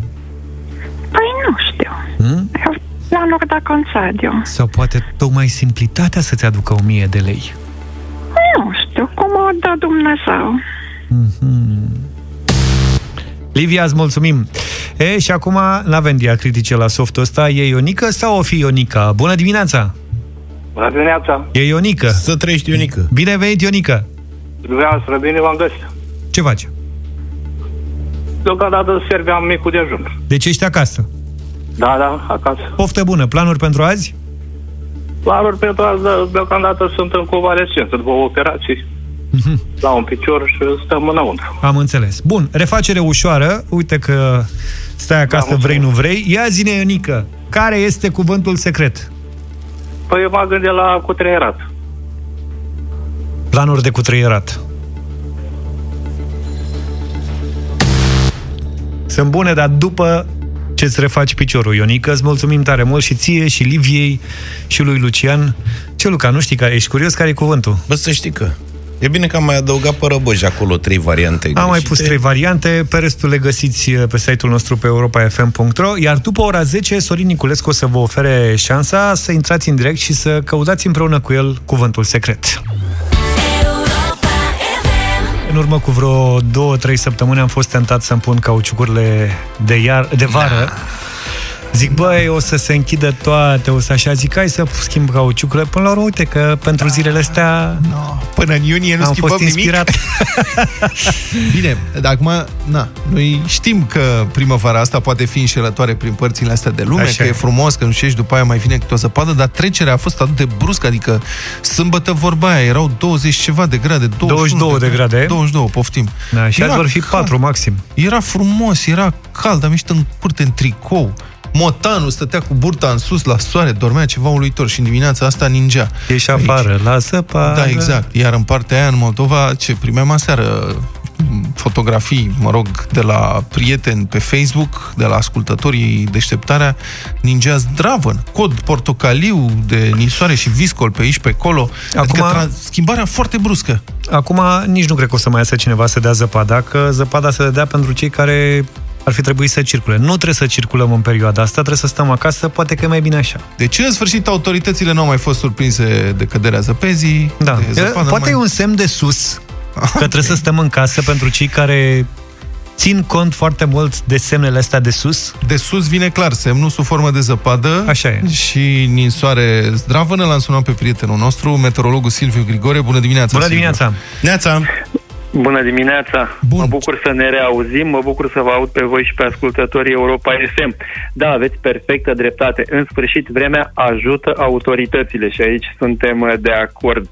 Păi nu știu. Hmm? Planuri de concediu. Sau poate tocmai simplitatea să-ți aducă o mie de lei? Nu știu, cum o dă Dumnezeu. Mm-hmm. Livia, îți mulțumim! E, și acum n-avem diacritice la softul ăsta. E Ionica sau o fi Ionica? Bună dimineața! Bună dimineața! E Ionica. Să trăiești, Ionica. Bine venit, Ionica! Dumneavoastră, bine v-am găsit. Ce faci? Deocamdată serveam micul dejun. Deci ești acasă? Da, da, acasă. Poftă bună. Planuri pentru azi? Planuri pentru azi, da, deocamdată sunt în convalescență după operații. Mm-hmm. La un picior și stăm înăuntru. Am înțeles. Bun, refacere ușoară. Uite că stai acasă, da, vrei, nu vrei. Ia zine, Ionică, care este cuvântul secret? Păi eu m-am gândit la cutreierat. Planuri de cutreierat. Sunt bune, dar după ce-ți refaci piciorul, Ionică, îți mulțumim tare mult și ție, și Liviei, și lui Lucian. Ce, Luca, nu știi care, ești curios care e cuvântul? Bă, să știi că E bine că am mai adăugat pe răbăj acolo trei variante. Am mai pus trei variante, pe restul le găsiți pe site-ul nostru pe europa.fm.ro, iar după ora 10, Sorin Niculescu o să vă ofere șansa să intrați în direct și să căutați împreună cu el cuvântul secret. În urmă cu vreo două, trei săptămâni am fost tentat să-mi pun cauciucurile de, iar, de vară. Da Zic, băi, o să se închidă toate, o să așa, zic, hai să schimb cauciucurile. Până la urmă, uite că pentru zilele astea no, până în iunie nu am schimbăm fost inspirat. nimic. Bine, dar acum, na, noi știm că primăvara asta poate fi înșelătoare prin părțile astea de lume, așa că e. e frumos, că nu știi, după aia mai vine câte o zăpadă, dar trecerea a fost atât de bruscă, adică sâmbătă vorba aia, erau 20 ceva de grade, 21 22 de grade. 22, poftim. Da, și azi vor fi 4 maxim. Era frumos, era cald, am ieșit în curte în tricou. Motanul stătea cu burta în sus la soare, dormea ceva uluitor și în dimineața asta ningea. Ieși afară, lasă pară. Da, exact. Iar în partea aia, în Moldova, ce primeam aseară fotografii, mă rog, de la prieteni pe Facebook, de la ascultătorii deșteptarea, ningea zdravăn, cod portocaliu de nisoare și viscol pe aici, pe acolo. Acum, adică schimbarea foarte bruscă. Acum nici nu cred că o să mai iasă cineva să dea zăpada, că zăpada se dea pentru cei care ar fi trebuit să circule. Nu trebuie să circulăm în perioada asta, trebuie să stăm acasă, poate că e mai bine așa. Deci, în sfârșit, autoritățile nu au mai fost surprinse de căderea zăpezii. Da. De zăpadă, poate mai... e un semn de sus că trebuie să stăm în casă pentru cei care țin cont foarte mult de semnele astea de sus. De sus vine clar semnul sub formă de zăpadă Așa e. și ninsoare zdravănă. L-am sunat pe prietenul nostru, meteorologul Silviu Grigore. Bună dimineața, Bună dimineața! Neața! Bună dimineața! Bun. Mă bucur să ne reauzim, mă bucur să vă aud pe voi și pe ascultătorii Europa FM. Da, aveți perfectă dreptate. În sfârșit, vremea ajută autoritățile și aici suntem de acord.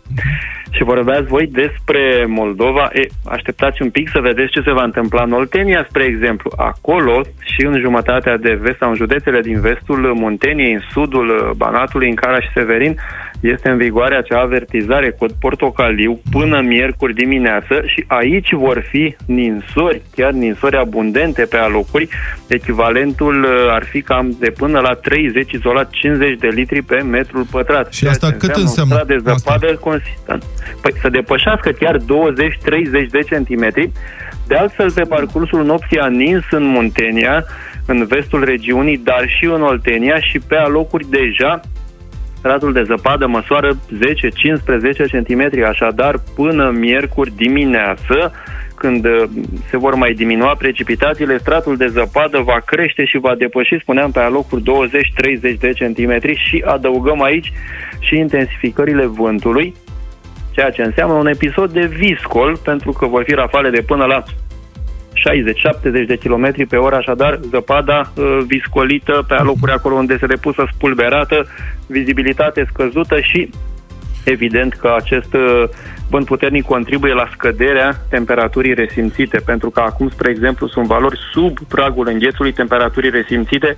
Și vorbeați voi despre Moldova. E, așteptați un pic să vedeți ce se va întâmpla în Oltenia, spre exemplu. Acolo și în jumătatea de vest sau în județele din vestul Munteniei, în sudul Banatului, în Caraș și Severin, este în vigoare acea avertizare cod portocaliu până miercuri dimineață și aici vor fi ninsori, chiar ninsori abundente pe alocuri. Echivalentul uh, ar fi cam de până la 30, izolat 50 de litri pe metrul pătrat. Și asta cât înseamnă? Un de zăpadă consistent. Păi să depășească chiar 20-30 de centimetri. De altfel, pe parcursul nopții a nins în Muntenia, în vestul regiunii, dar și în Oltenia și pe alocuri deja Ratul de zăpadă măsoară 10-15 cm, așadar până miercuri dimineață, când uh, se vor mai diminua precipitațiile, stratul de zăpadă va crește și va depăși, spuneam, pe alocuri 20-30 de centimetri și adăugăm aici și intensificările vântului, ceea ce înseamnă un episod de viscol, pentru că vor fi rafale de până la 60-70 de km pe oră, așadar zăpada uh, viscolită pe alocuri acolo unde se depusă spulberată, vizibilitate scăzută și evident că acest uh, vânt puternic contribuie la scăderea temperaturii resimțite, pentru că acum, spre exemplu, sunt valori sub pragul înghețului temperaturii resimțite,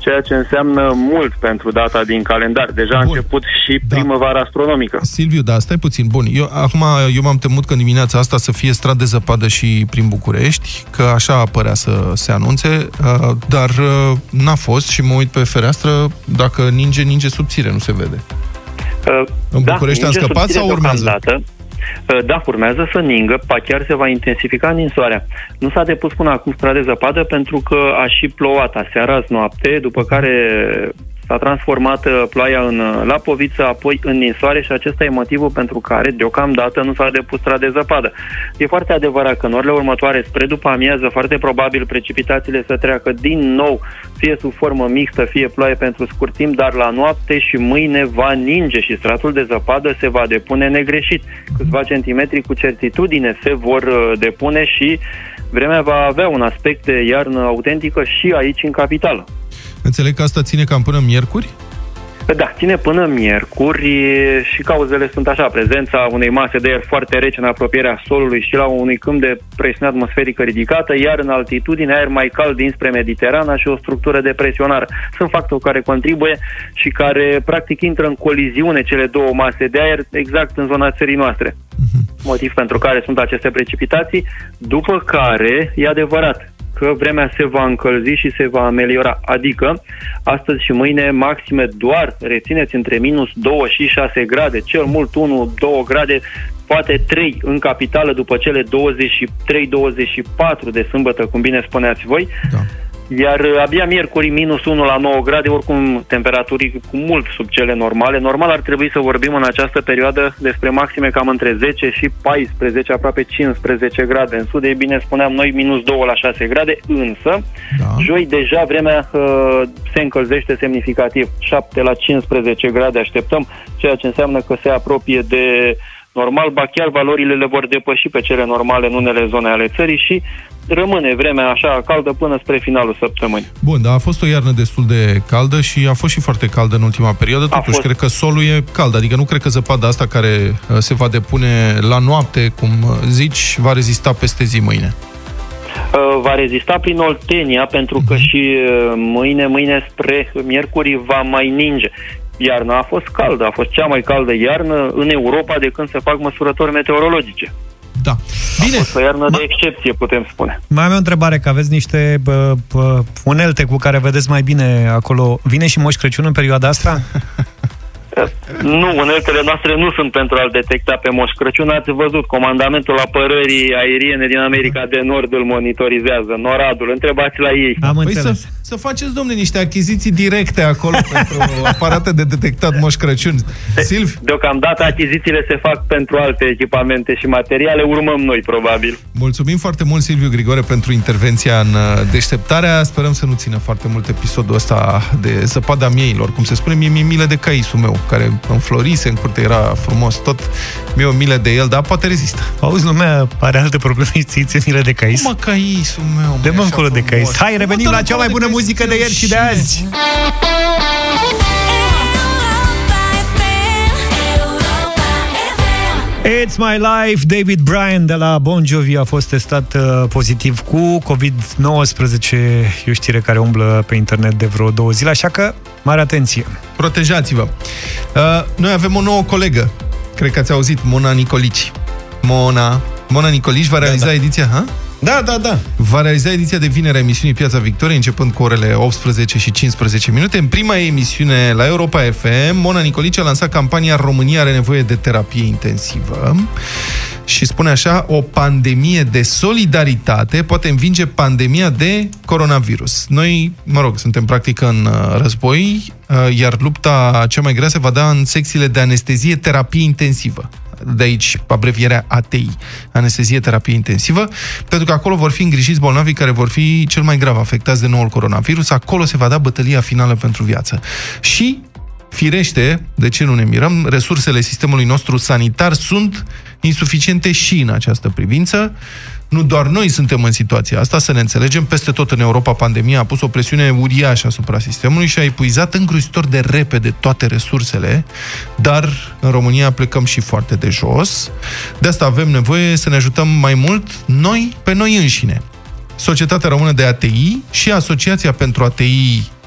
ceea ce înseamnă mult pentru data din calendar. Deja Bun. a început și da. primăvara astronomică. Silviu, da, stai puțin. Bun, eu, acum eu m-am temut că în dimineața asta să fie strat de zăpadă și prin București, că așa apărea să se anunțe, uh, dar uh, n-a fost și mă uit pe fereastră, dacă ninge, ninge subțire, nu se vede. Uh, în da, București am scăpat sau urmează? Deocamdată. Uh, da, urmează să ningă, pa chiar se va intensifica ninsoarea. Nu s-a depus până acum strat de zăpadă pentru că a și plouat aseară, azi noapte, după care S-a transformat uh, ploaia în uh, lapoviță, apoi în ninsoare și acesta e motivul pentru care deocamdată nu s-a depus strat de zăpadă. E foarte adevărat că în orele următoare, spre după amiază, foarte probabil precipitațiile să treacă din nou, fie sub formă mixtă, fie ploaie pentru scurt timp, dar la noapte și mâine va ninge și stratul de zăpadă se va depune negreșit. Câțiva centimetri cu certitudine se vor uh, depune și vremea va avea un aspect de iarnă autentică și aici în capitală. Înțeleg că asta ține cam până miercuri? Da, ține până miercuri și cauzele sunt așa, prezența unei mase de aer foarte rece în apropierea solului și la unui câmp de presiune atmosferică ridicată, iar în altitudine aer mai cald dinspre Mediterana și o structură depresionară. Sunt factori care contribuie și care practic intră în coliziune cele două mase de aer exact în zona țării noastre. Uh-huh. Motiv pentru care sunt aceste precipitații, după care, e adevărat, că vremea se va încălzi și se va ameliora. Adică, astăzi și mâine, maxime doar, rețineți, între minus 2 și 6 grade, cel mult 1-2 grade, poate 3 în capitală după cele 23-24 de sâmbătă, cum bine spuneați voi. Da. Iar uh, abia miercuri minus 1 la 9 grade, oricum temperaturi cu mult sub cele normale. Normal ar trebui să vorbim în această perioadă despre maxime cam între 10 și 14, aproape 15 grade. În sud, e bine spuneam noi, minus 2 la 6 grade, însă da. joi deja vremea uh, se încălzește semnificativ. 7 la 15 grade așteptăm, ceea ce înseamnă că se apropie de normal, ba chiar valorile le vor depăși pe cele normale în unele zone ale țării și rămâne vremea așa caldă până spre finalul săptămânii. Bun, dar a fost o iarnă destul de caldă și a fost și foarte caldă în ultima perioadă. Totuși, fost... cred că solul e cald, adică nu cred că zăpada asta care uh, se va depune la noapte, cum uh, zici, va rezista peste zi mâine. Uh, va rezista prin Oltenia pentru că uh-huh. și mâine, mâine spre miercuri va mai ninge iarna a fost caldă, a fost cea mai caldă iarnă în Europa de când se fac măsurători meteorologice. Da. Bine. A fost o iarnă Ma... de excepție, putem spune. Mai am o întrebare, că aveți niște bă, bă, unelte cu care vedeți mai bine acolo. Vine și Moș Crăciun în perioada asta? Nu, uneltele noastre nu sunt pentru a-l detecta pe Moș Crăciun. Ați văzut, comandamentul apărării aeriene din America de Nord îl monitorizează, NORAD-ul. Întrebați la ei. Am păi înțeles. Să, să faceți, domne, niște achiziții directe acolo pentru aparate de detectat Moș Crăciun. Silvi? Deocamdată achizițiile se fac pentru alte echipamente și materiale. Urmăm noi, probabil. Mulțumim foarte mult, Silviu Grigore, pentru intervenția în uh, deșteptarea. Sperăm să nu țină foarte mult episodul ăsta de zăpada mieilor. Cum se spune, mie mi milă de caisul meu care înflorise în curte, era frumos tot. Mi-e o milă de el, dar poate rezistă. Auzi, lumea are alte probleme și ți milă de cais. Cum mă, caisul meu? Dă-mă încolo de cais. Hai, revenim la cea mai bună muzică de ieri și de azi. It's My Life, David Bryan de la Bon Jovi a fost testat uh, pozitiv cu COVID-19, e o știre care umblă pe internet de vreo două zile, așa că mare atenție. Protejați-vă. Uh, noi avem o nouă colegă, cred că ați auzit, Mona Nicolici. Mona, Mona Nicolici va realiza da, da. ediția, ha? Da, da, da. Va realiza ediția de vinere a emisiunii Piața Victoriei, începând cu orele 18 și 15 minute. În prima emisiune la Europa FM, Mona Nicolici a lansat campania România are nevoie de terapie intensivă și spune așa, o pandemie de solidaritate poate învinge pandemia de coronavirus. Noi, mă rog, suntem practic în uh, război, uh, iar lupta cea mai grea se va da în secțiile de anestezie terapie intensivă de aici abrevierea ATI, anestezie terapie intensivă, pentru că acolo vor fi îngrijiți bolnavii care vor fi cel mai grav afectați de noul coronavirus, acolo se va da bătălia finală pentru viață. Și Firește, de ce nu ne mirăm, resursele sistemului nostru sanitar sunt insuficiente și în această privință. Nu doar noi suntem în situația asta, să ne înțelegem, peste tot în Europa pandemia a pus o presiune uriașă asupra sistemului și a epuizat îngrozitor de repede toate resursele, dar în România plecăm și foarte de jos. De asta avem nevoie să ne ajutăm mai mult noi pe noi înșine. Societatea Română de ATI și Asociația pentru ATI uh,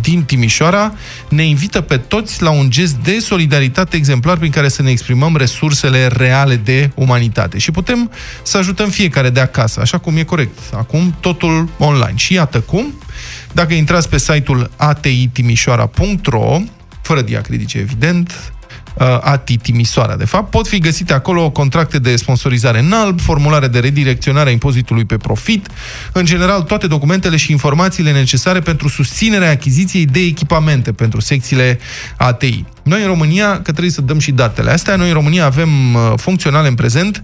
din Timișoara ne invită pe toți la un gest de solidaritate exemplar prin care să ne exprimăm resursele reale de umanitate. Și putem să ajutăm fiecare de acasă, așa cum e corect. Acum totul online. Și iată cum. Dacă intrați pe site-ul atitimișoara.ro, fără diacritice, evident, uh, ATI Timisoara, de fapt, pot fi găsite acolo contracte de sponsorizare în alb, formulare de redirecționare a impozitului pe profit, în general toate documentele și informațiile necesare pentru susținerea achiziției de echipamente pentru secțiile ATI. Noi în România, că trebuie să dăm și datele astea, noi în România avem uh, funcționale în prezent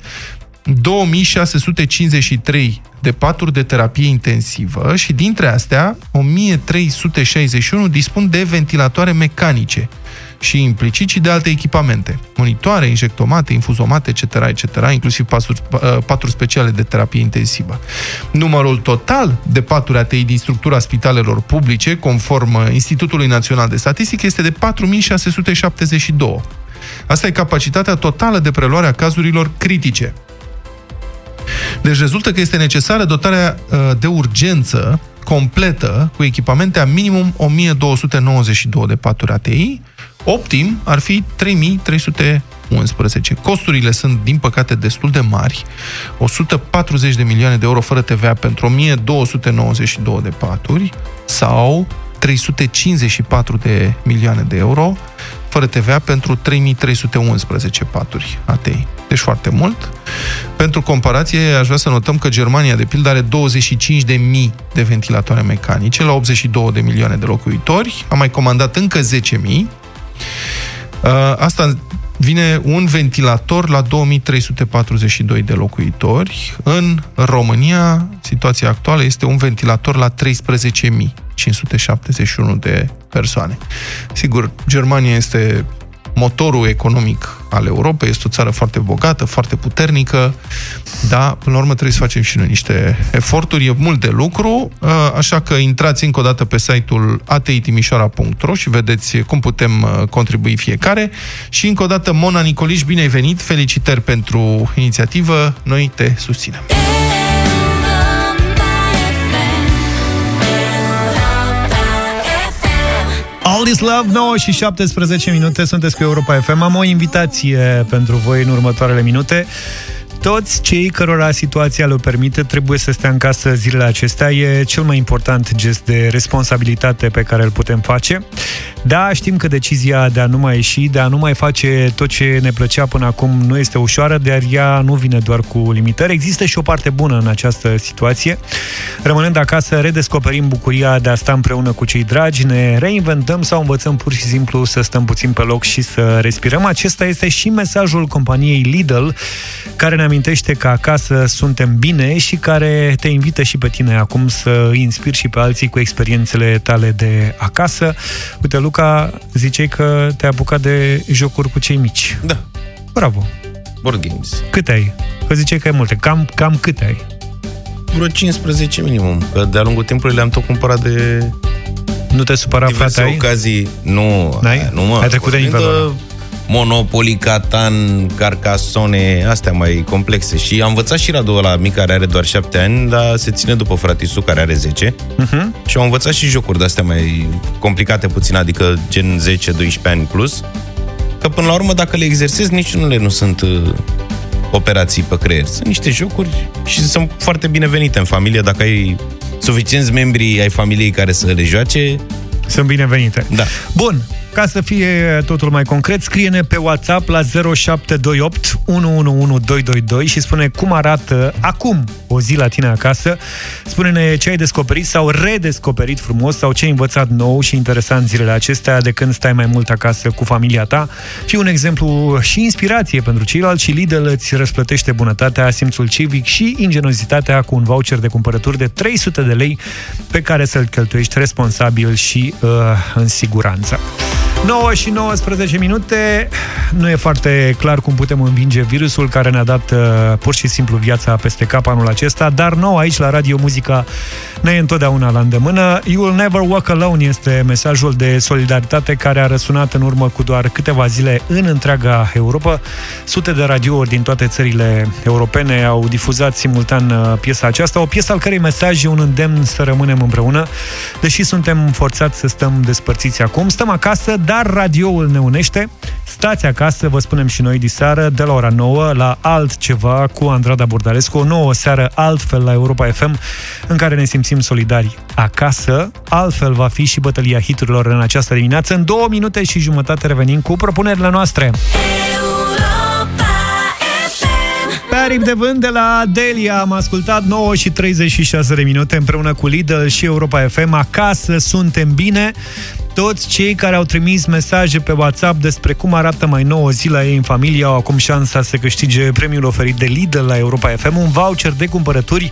2653 de paturi de terapie intensivă și dintre astea 1361 dispun de ventilatoare mecanice și implicit și de alte echipamente. Monitoare, injectomate, infuzomate, etc., etc., inclusiv paturi, paturi speciale de terapie intensivă. Numărul total de paturi ATI din structura spitalelor publice, conform Institutului Național de Statistică, este de 4672. Asta e capacitatea totală de preluare a cazurilor critice. Deci rezultă că este necesară dotarea de urgență completă cu echipamente a minimum 1292 de paturi ATI, optim ar fi 3311. Costurile sunt, din păcate, destul de mari. 140 de milioane de euro fără TVA pentru 1292 de paturi sau 354 de milioane de euro fără TVA pentru 3311 paturi ATI. Deci foarte mult. Pentru comparație, aș vrea să notăm că Germania, de pildă, are 25.000 de ventilatoare mecanice la 82 de milioane de locuitori. A mai comandat încă 10.000 Uh, asta vine un ventilator la 2342 de locuitori. În România, situația actuală este un ventilator la 13.571 de persoane. Sigur, Germania este motorul economic al Europei, este o țară foarte bogată, foarte puternică, dar până la urmă trebuie să facem și noi niște eforturi, e mult de lucru, uh, așa că intrați încă o dată pe site-ul ateitimișoara.ro și vedeți cum putem uh, contribui fiecare și încă o dată Mona Nicoliș, bine ai venit, felicitări pentru inițiativă, noi te susținem. This love, 9 și 17 minute, sunteți cu Europa FM. Am o invitație pentru voi în următoarele minute. Toți cei cărora situația le permite trebuie să stea în casă zilele acestea. E cel mai important gest de responsabilitate pe care îl putem face. Da, știm că decizia de a nu mai ieși, de a nu mai face tot ce ne plăcea până acum nu este ușoară, dar ea nu vine doar cu limitări. Există și o parte bună în această situație. Rămânând acasă, redescoperim bucuria de a sta împreună cu cei dragi, ne reinventăm sau învățăm pur și simplu să stăm puțin pe loc și să respirăm. Acesta este și mesajul companiei Lidl, care ne amintește că acasă suntem bine și care te invită și pe tine acum să inspiri și pe alții cu experiențele tale de acasă. Uite, Luca, ziceai că te-ai apucat de jocuri cu cei mici. Da. Bravo. Board games. Câte ai? Că ziceai că ai multe. Cam, cam câte ai? Vreo 15 minimum. Că de-a lungul timpului le-am tot cumpărat de nu te supăra, diverse frate, ai? ocazii. Nu, N-ai? nu mă. Ai trecut de vorbim nivelul ăla. Monopoly, Catan, Carcassone, astea mai complexe. Și am învățat și Radu ăla mic care are doar 7 ani, dar se ține după fratisul care are 10. Uh-huh. Și am învățat și jocuri de-astea mai complicate puțin, adică gen 10-12 ani plus. Că până la urmă, dacă le exersezi, niciunele nu sunt uh, operații pe creier. Sunt niște jocuri și sunt foarte binevenite în familie. Dacă ai suficienți membri ai familiei care să le joace, Sunt binevenite. Da. Bun, ca să fie totul mai concret, scrie-ne pe WhatsApp la 0728 111222 și spune cum arată acum o zi la tine acasă. Spune-ne ce ai descoperit sau redescoperit frumos sau ce ai învățat nou și interesant zilele acestea de când stai mai mult acasă cu familia ta. Fii un exemplu și inspirație pentru ceilalți și Lidl îți răsplătește bunătatea, simțul civic și ingenozitatea cu un voucher de cumpărături de 300 de lei pe care să-l cheltuiești responsabil și uh, în siguranță. 9 și 19 minute. Nu e foarte clar cum putem învinge virusul care ne-a dat uh, pur și simplu viața peste cap anul acesta, dar nou aici la Radio Muzica ne e întotdeauna la îndemână. You will never walk alone este mesajul de solidaritate care a răsunat în urmă cu doar câteva zile în întreaga Europa. Sute de radiouri din toate țările europene au difuzat simultan uh, piesa aceasta, o piesă al cărei mesaj e un îndemn să rămânem împreună, deși suntem forțați să stăm despărțiți acum. Stăm acasă, dar radioul ne unește. Stați acasă, vă spunem și noi diseară, de la ora 9 la altceva cu Andrada Burdalescu, o nouă seară altfel la Europa FM, în care ne simțim solidari acasă. Altfel va fi și bătălia hiturilor în această dimineață. În două minute și jumătate revenim cu propunerile noastre. Pe aripi de vânt de la Delia am ascultat 9 și 36 de minute împreună cu Lidl și Europa FM. Acasă suntem bine. Toți cei care au trimis mesaje pe WhatsApp despre cum arată mai nouă zi la ei în familie au acum șansa să câștige premiul oferit de Lidl la Europa FM, un voucher de cumpărături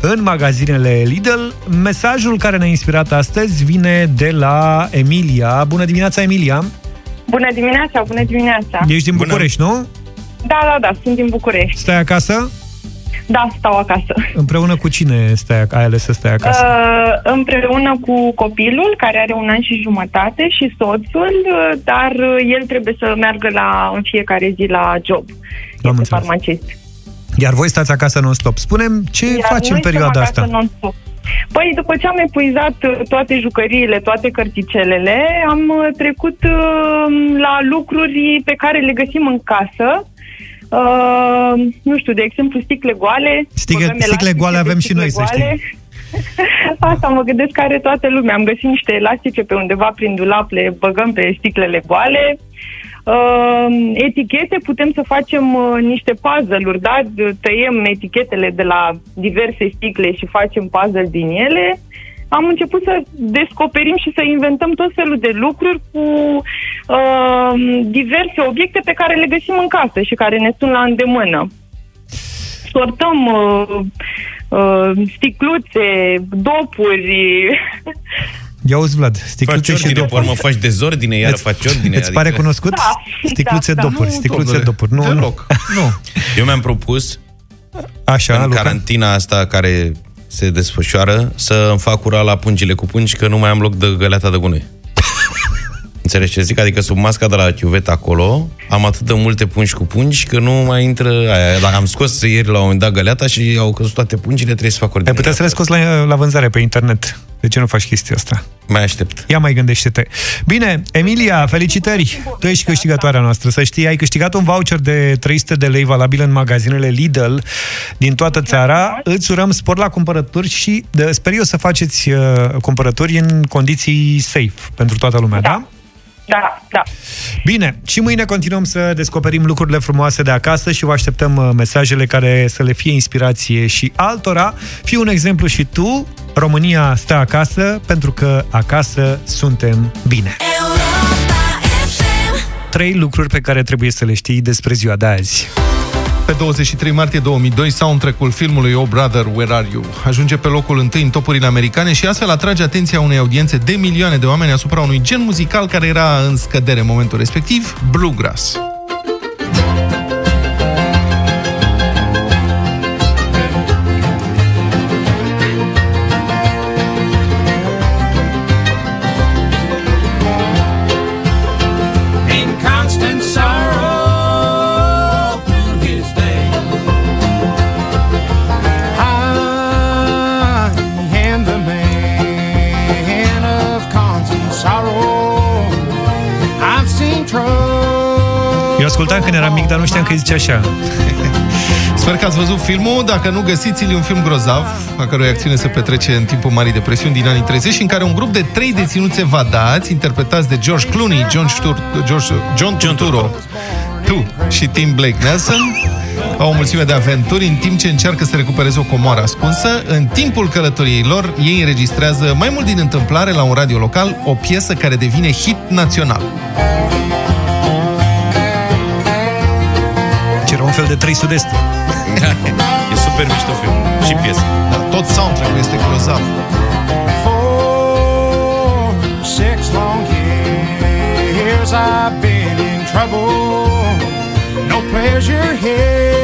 în magazinele Lidl. Mesajul care ne-a inspirat astăzi vine de la Emilia. Bună dimineața, Emilia! Bună dimineața, bună dimineața! Ești din București, nu? Da, da, da, sunt din București. Stai acasă? Da, stau acasă. Împreună cu cine stai, ai ales să stai acasă? Uh, împreună cu copilul, care are un an și jumătate, și soțul, uh, dar uh, el trebuie să meargă la, în fiecare zi la job. Am este înțeles. farmacist. Iar voi stați acasă non-stop. Spunem ce Iar faci în noi perioada stăm acasă asta? non-stop. Păi, după ce am epuizat uh, toate jucăriile, toate cărticelele, am uh, trecut uh, la lucruri pe care le găsim în casă. Uh, nu știu, de exemplu, sticle goale. Sticle- Băgăm sticle elastice goale de avem și sticle noi, să goale. Asta mă gândesc că are toată lumea. Am găsit niște elastice pe undeva prin dulap, le băgăm pe sticlele goale. Uh, etichete, putem să facem uh, niște puzzle-uri, da? Tăiem etichetele de la diverse sticle și facem puzzle din ele. Am început să descoperim și să inventăm tot felul de lucruri cu uh, diverse obiecte pe care le găsim în casă și care ne sunt la îndemână. Sortăm uh, uh, sticluțe, dopuri, Ia uzi, Vlad, sticluțe Faci și ordine, pe dopuri. urmă faci dezordine, iar Îți- faci ordine. Îți pare cunoscut? Da, Sticluțe exact, da. dopuri, Nu, sticluțe domnule, dopuri. Nu, nu. Deloc. Nu. Eu mi-am propus, Așa, în Luca? carantina asta care se desfășoară, să îmi fac cura la pungile cu pungi, că nu mai am loc de găleata de gunoi. Înțelegi ce zic? Adică sub masca de la chiuvet acolo am atât de multe pungi cu pungi că nu mai intră aia. Dacă am scos ieri la un moment dat găleata și au căzut toate pungile, trebuie să fac Ai ordine. putea să le scoți la, la vânzare pe internet. De ce nu faci chestia asta? Mai aștept. Ia mai gândește-te. Bine, Emilia, felicitări! Tu ești câștigătoarea noastră. Să știi, ai câștigat un voucher de 300 de lei valabil în magazinele Lidl din toată țara. Îți urăm spor la cumpărături și de, sper eu să faceți uh, cumpărături în condiții safe pentru toată lumea, da? da? Da, da. Bine, și mâine continuăm să descoperim lucrurile frumoase de acasă și vă așteptăm uh, mesajele care să le fie inspirație și altora. Fii un exemplu și tu, România stă acasă pentru că acasă suntem bine. Trei lucruri pe care trebuie să le știi despre ziua de azi. Pe 23 martie 2002, soundtrack-ul filmului Oh Brother, Where Are You? ajunge pe locul întâi în topurile americane și astfel atrage atenția unei audiențe de milioane de oameni asupra unui gen muzical care era în scădere în momentul respectiv, bluegrass. Eu ascultam când eram mic, dar nu știam că îi zice așa. Sper că ați văzut filmul. Dacă nu găsiți-l, e un film grozav, a cărui acțiune se petrece în timpul Marii Depresiuni din anii 30 și în care un grup de trei deținuți evadați, interpretați de George Clooney, John, Stur, George, John Turturro, tu și Tim Blake Nelson, au o mulțime de aventuri în timp ce încearcă să recupereze o comoară ascunsă. În timpul călătoriei lor, ei înregistrează mai mult din întâmplare la un radio local o piesă care devine hit național. Un fel de 3 sud-est. e super mișto film. Și piesă. Da, tot soundtrack-ul este grozav. For six long years years I've been in trouble. No pleasure here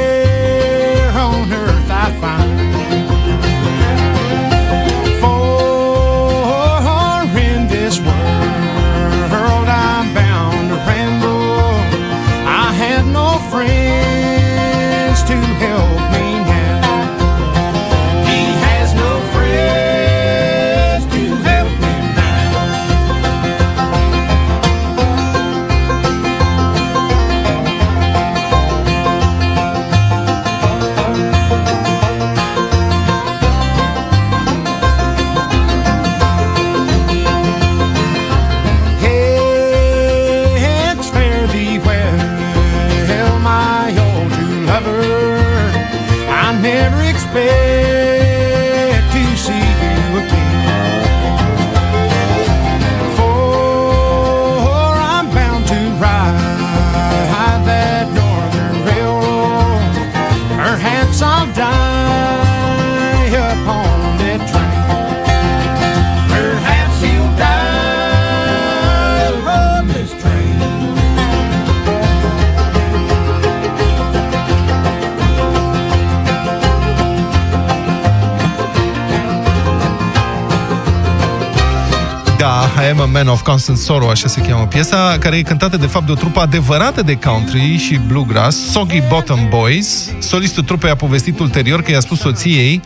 man of constant sorrow, așa se cheamă piesa, care e cântată de fapt de o trupă adevărată de country și bluegrass, Soggy Bottom Boys. Solistul trupei a povestit ulterior că i-a spus soției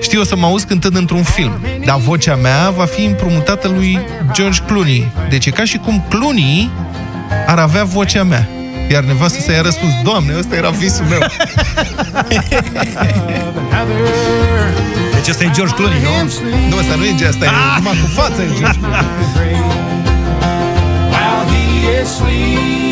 Știu, o să mă auzi cântând într-un film, dar vocea mea va fi împrumutată lui George Clooney. Deci e ca și cum Clooney ar avea vocea mea. Iar nevastă să i-a răspuns, Doamne, ăsta era visul meu. Deci ăsta e George Clooney, nu? Nu, ăsta nu e George, asta e numai cu față e George Clooney. It's sweet.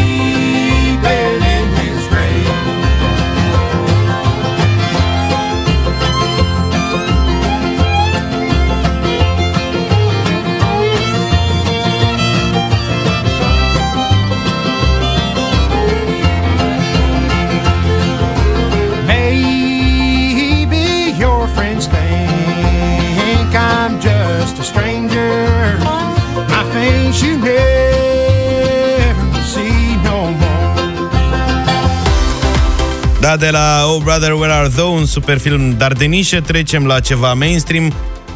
Da, de la Oh Brother Where Are Thou, un super film dar de nișă, trecem la ceva mainstream.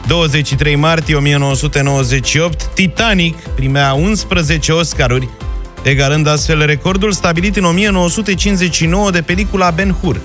23 martie 1998, Titanic primea 11 Oscaruri, egalând astfel recordul stabilit în 1959 de pelicula Ben Hur.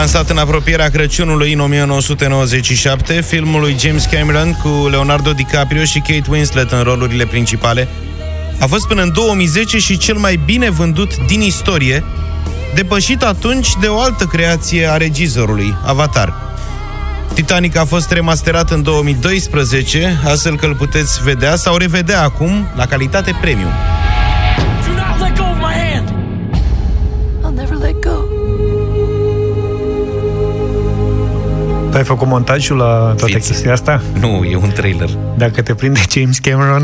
Lansat în apropierea Crăciunului în 1997, filmul lui James Cameron cu Leonardo DiCaprio și Kate Winslet în rolurile principale, a fost până în 2010 și cel mai bine vândut din istorie, depășit atunci de o altă creație a regizorului, Avatar. Titanic a fost remasterat în 2012, astfel că îl puteți vedea sau revedea acum la calitate premium. Tu ai făcut montajul la toată Fiți. chestia asta? Nu, e un trailer. Dacă te prinde James Cameron,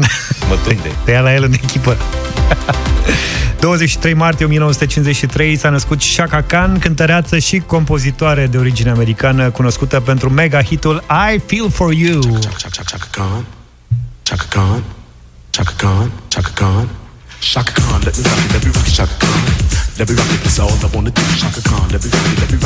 Mă tunde. te ia la el în echipă. 23 martie 1953 s-a născut Shaka Khan, cântăreață și compozitoare de origine americană, cunoscută pentru mega hitul I Feel For You. Chaka Khan, Chaka Khan, Chaka Khan, Chaka Khan. Shaka Khan, let me rock it, let me rock it, Shaka Khan. Let me rock it, that's all I wanna do. Shaka Khan, let me rock it, let me rock it, Shaka Khan.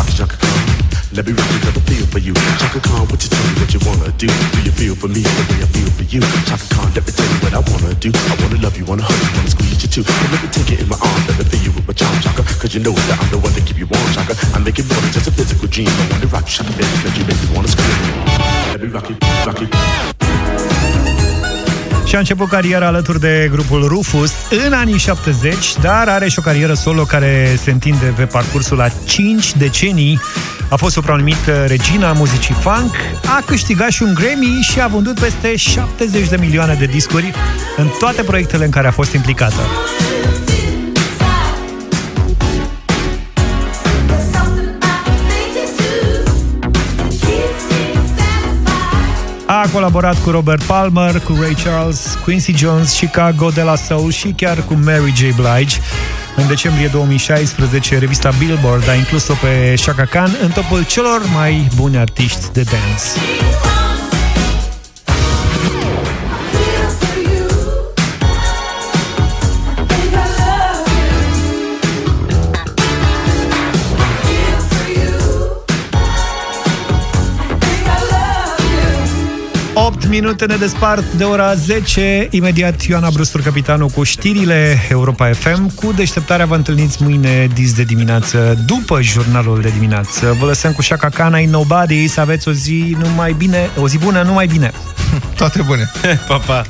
Let me rock it, let me feel for you. Shaka Khan, what you tell me what you wanna do? Do you feel for me the way I feel for you? Shaka Khan, let me tell you what I wanna do. I wanna love you, wanna hug you, wanna squeeze you too. And let me take it in my arms, let me feel you with my charm, Shaka. Cause you know that I'm the one to keep you warm, Shaka. I make it more than just a physical dream. I wanna rock you, Shaka, baby, cause you make me wanna scream. Let me rock it, rock it. Și a început cariera alături de grupul Rufus în anii 70, dar are și o carieră solo care se întinde pe parcursul la 5 decenii. A fost supranumit regina muzicii funk, a câștigat și un Grammy și a vândut peste 70 de milioane de discuri în toate proiectele în care a fost implicată. A colaborat cu Robert Palmer, cu Ray Charles, Quincy Jones, Chicago de la Soul și chiar cu Mary J. Blige. În decembrie 2016, revista Billboard a inclus-o pe Shaka Khan în topul celor mai buni artiști de dance. 8 minute ne despart de ora 10. Imediat Ioana Brustur, capitanul, cu știrile Europa FM. Cu deșteptarea vă întâlniți mâine dis de dimineață, după jurnalul de dimineață. Vă lăsăm cu Shaka Khan, Ain't Nobody, să aveți o zi numai bine, o zi bună, numai bine. Toate bune. pa, pa.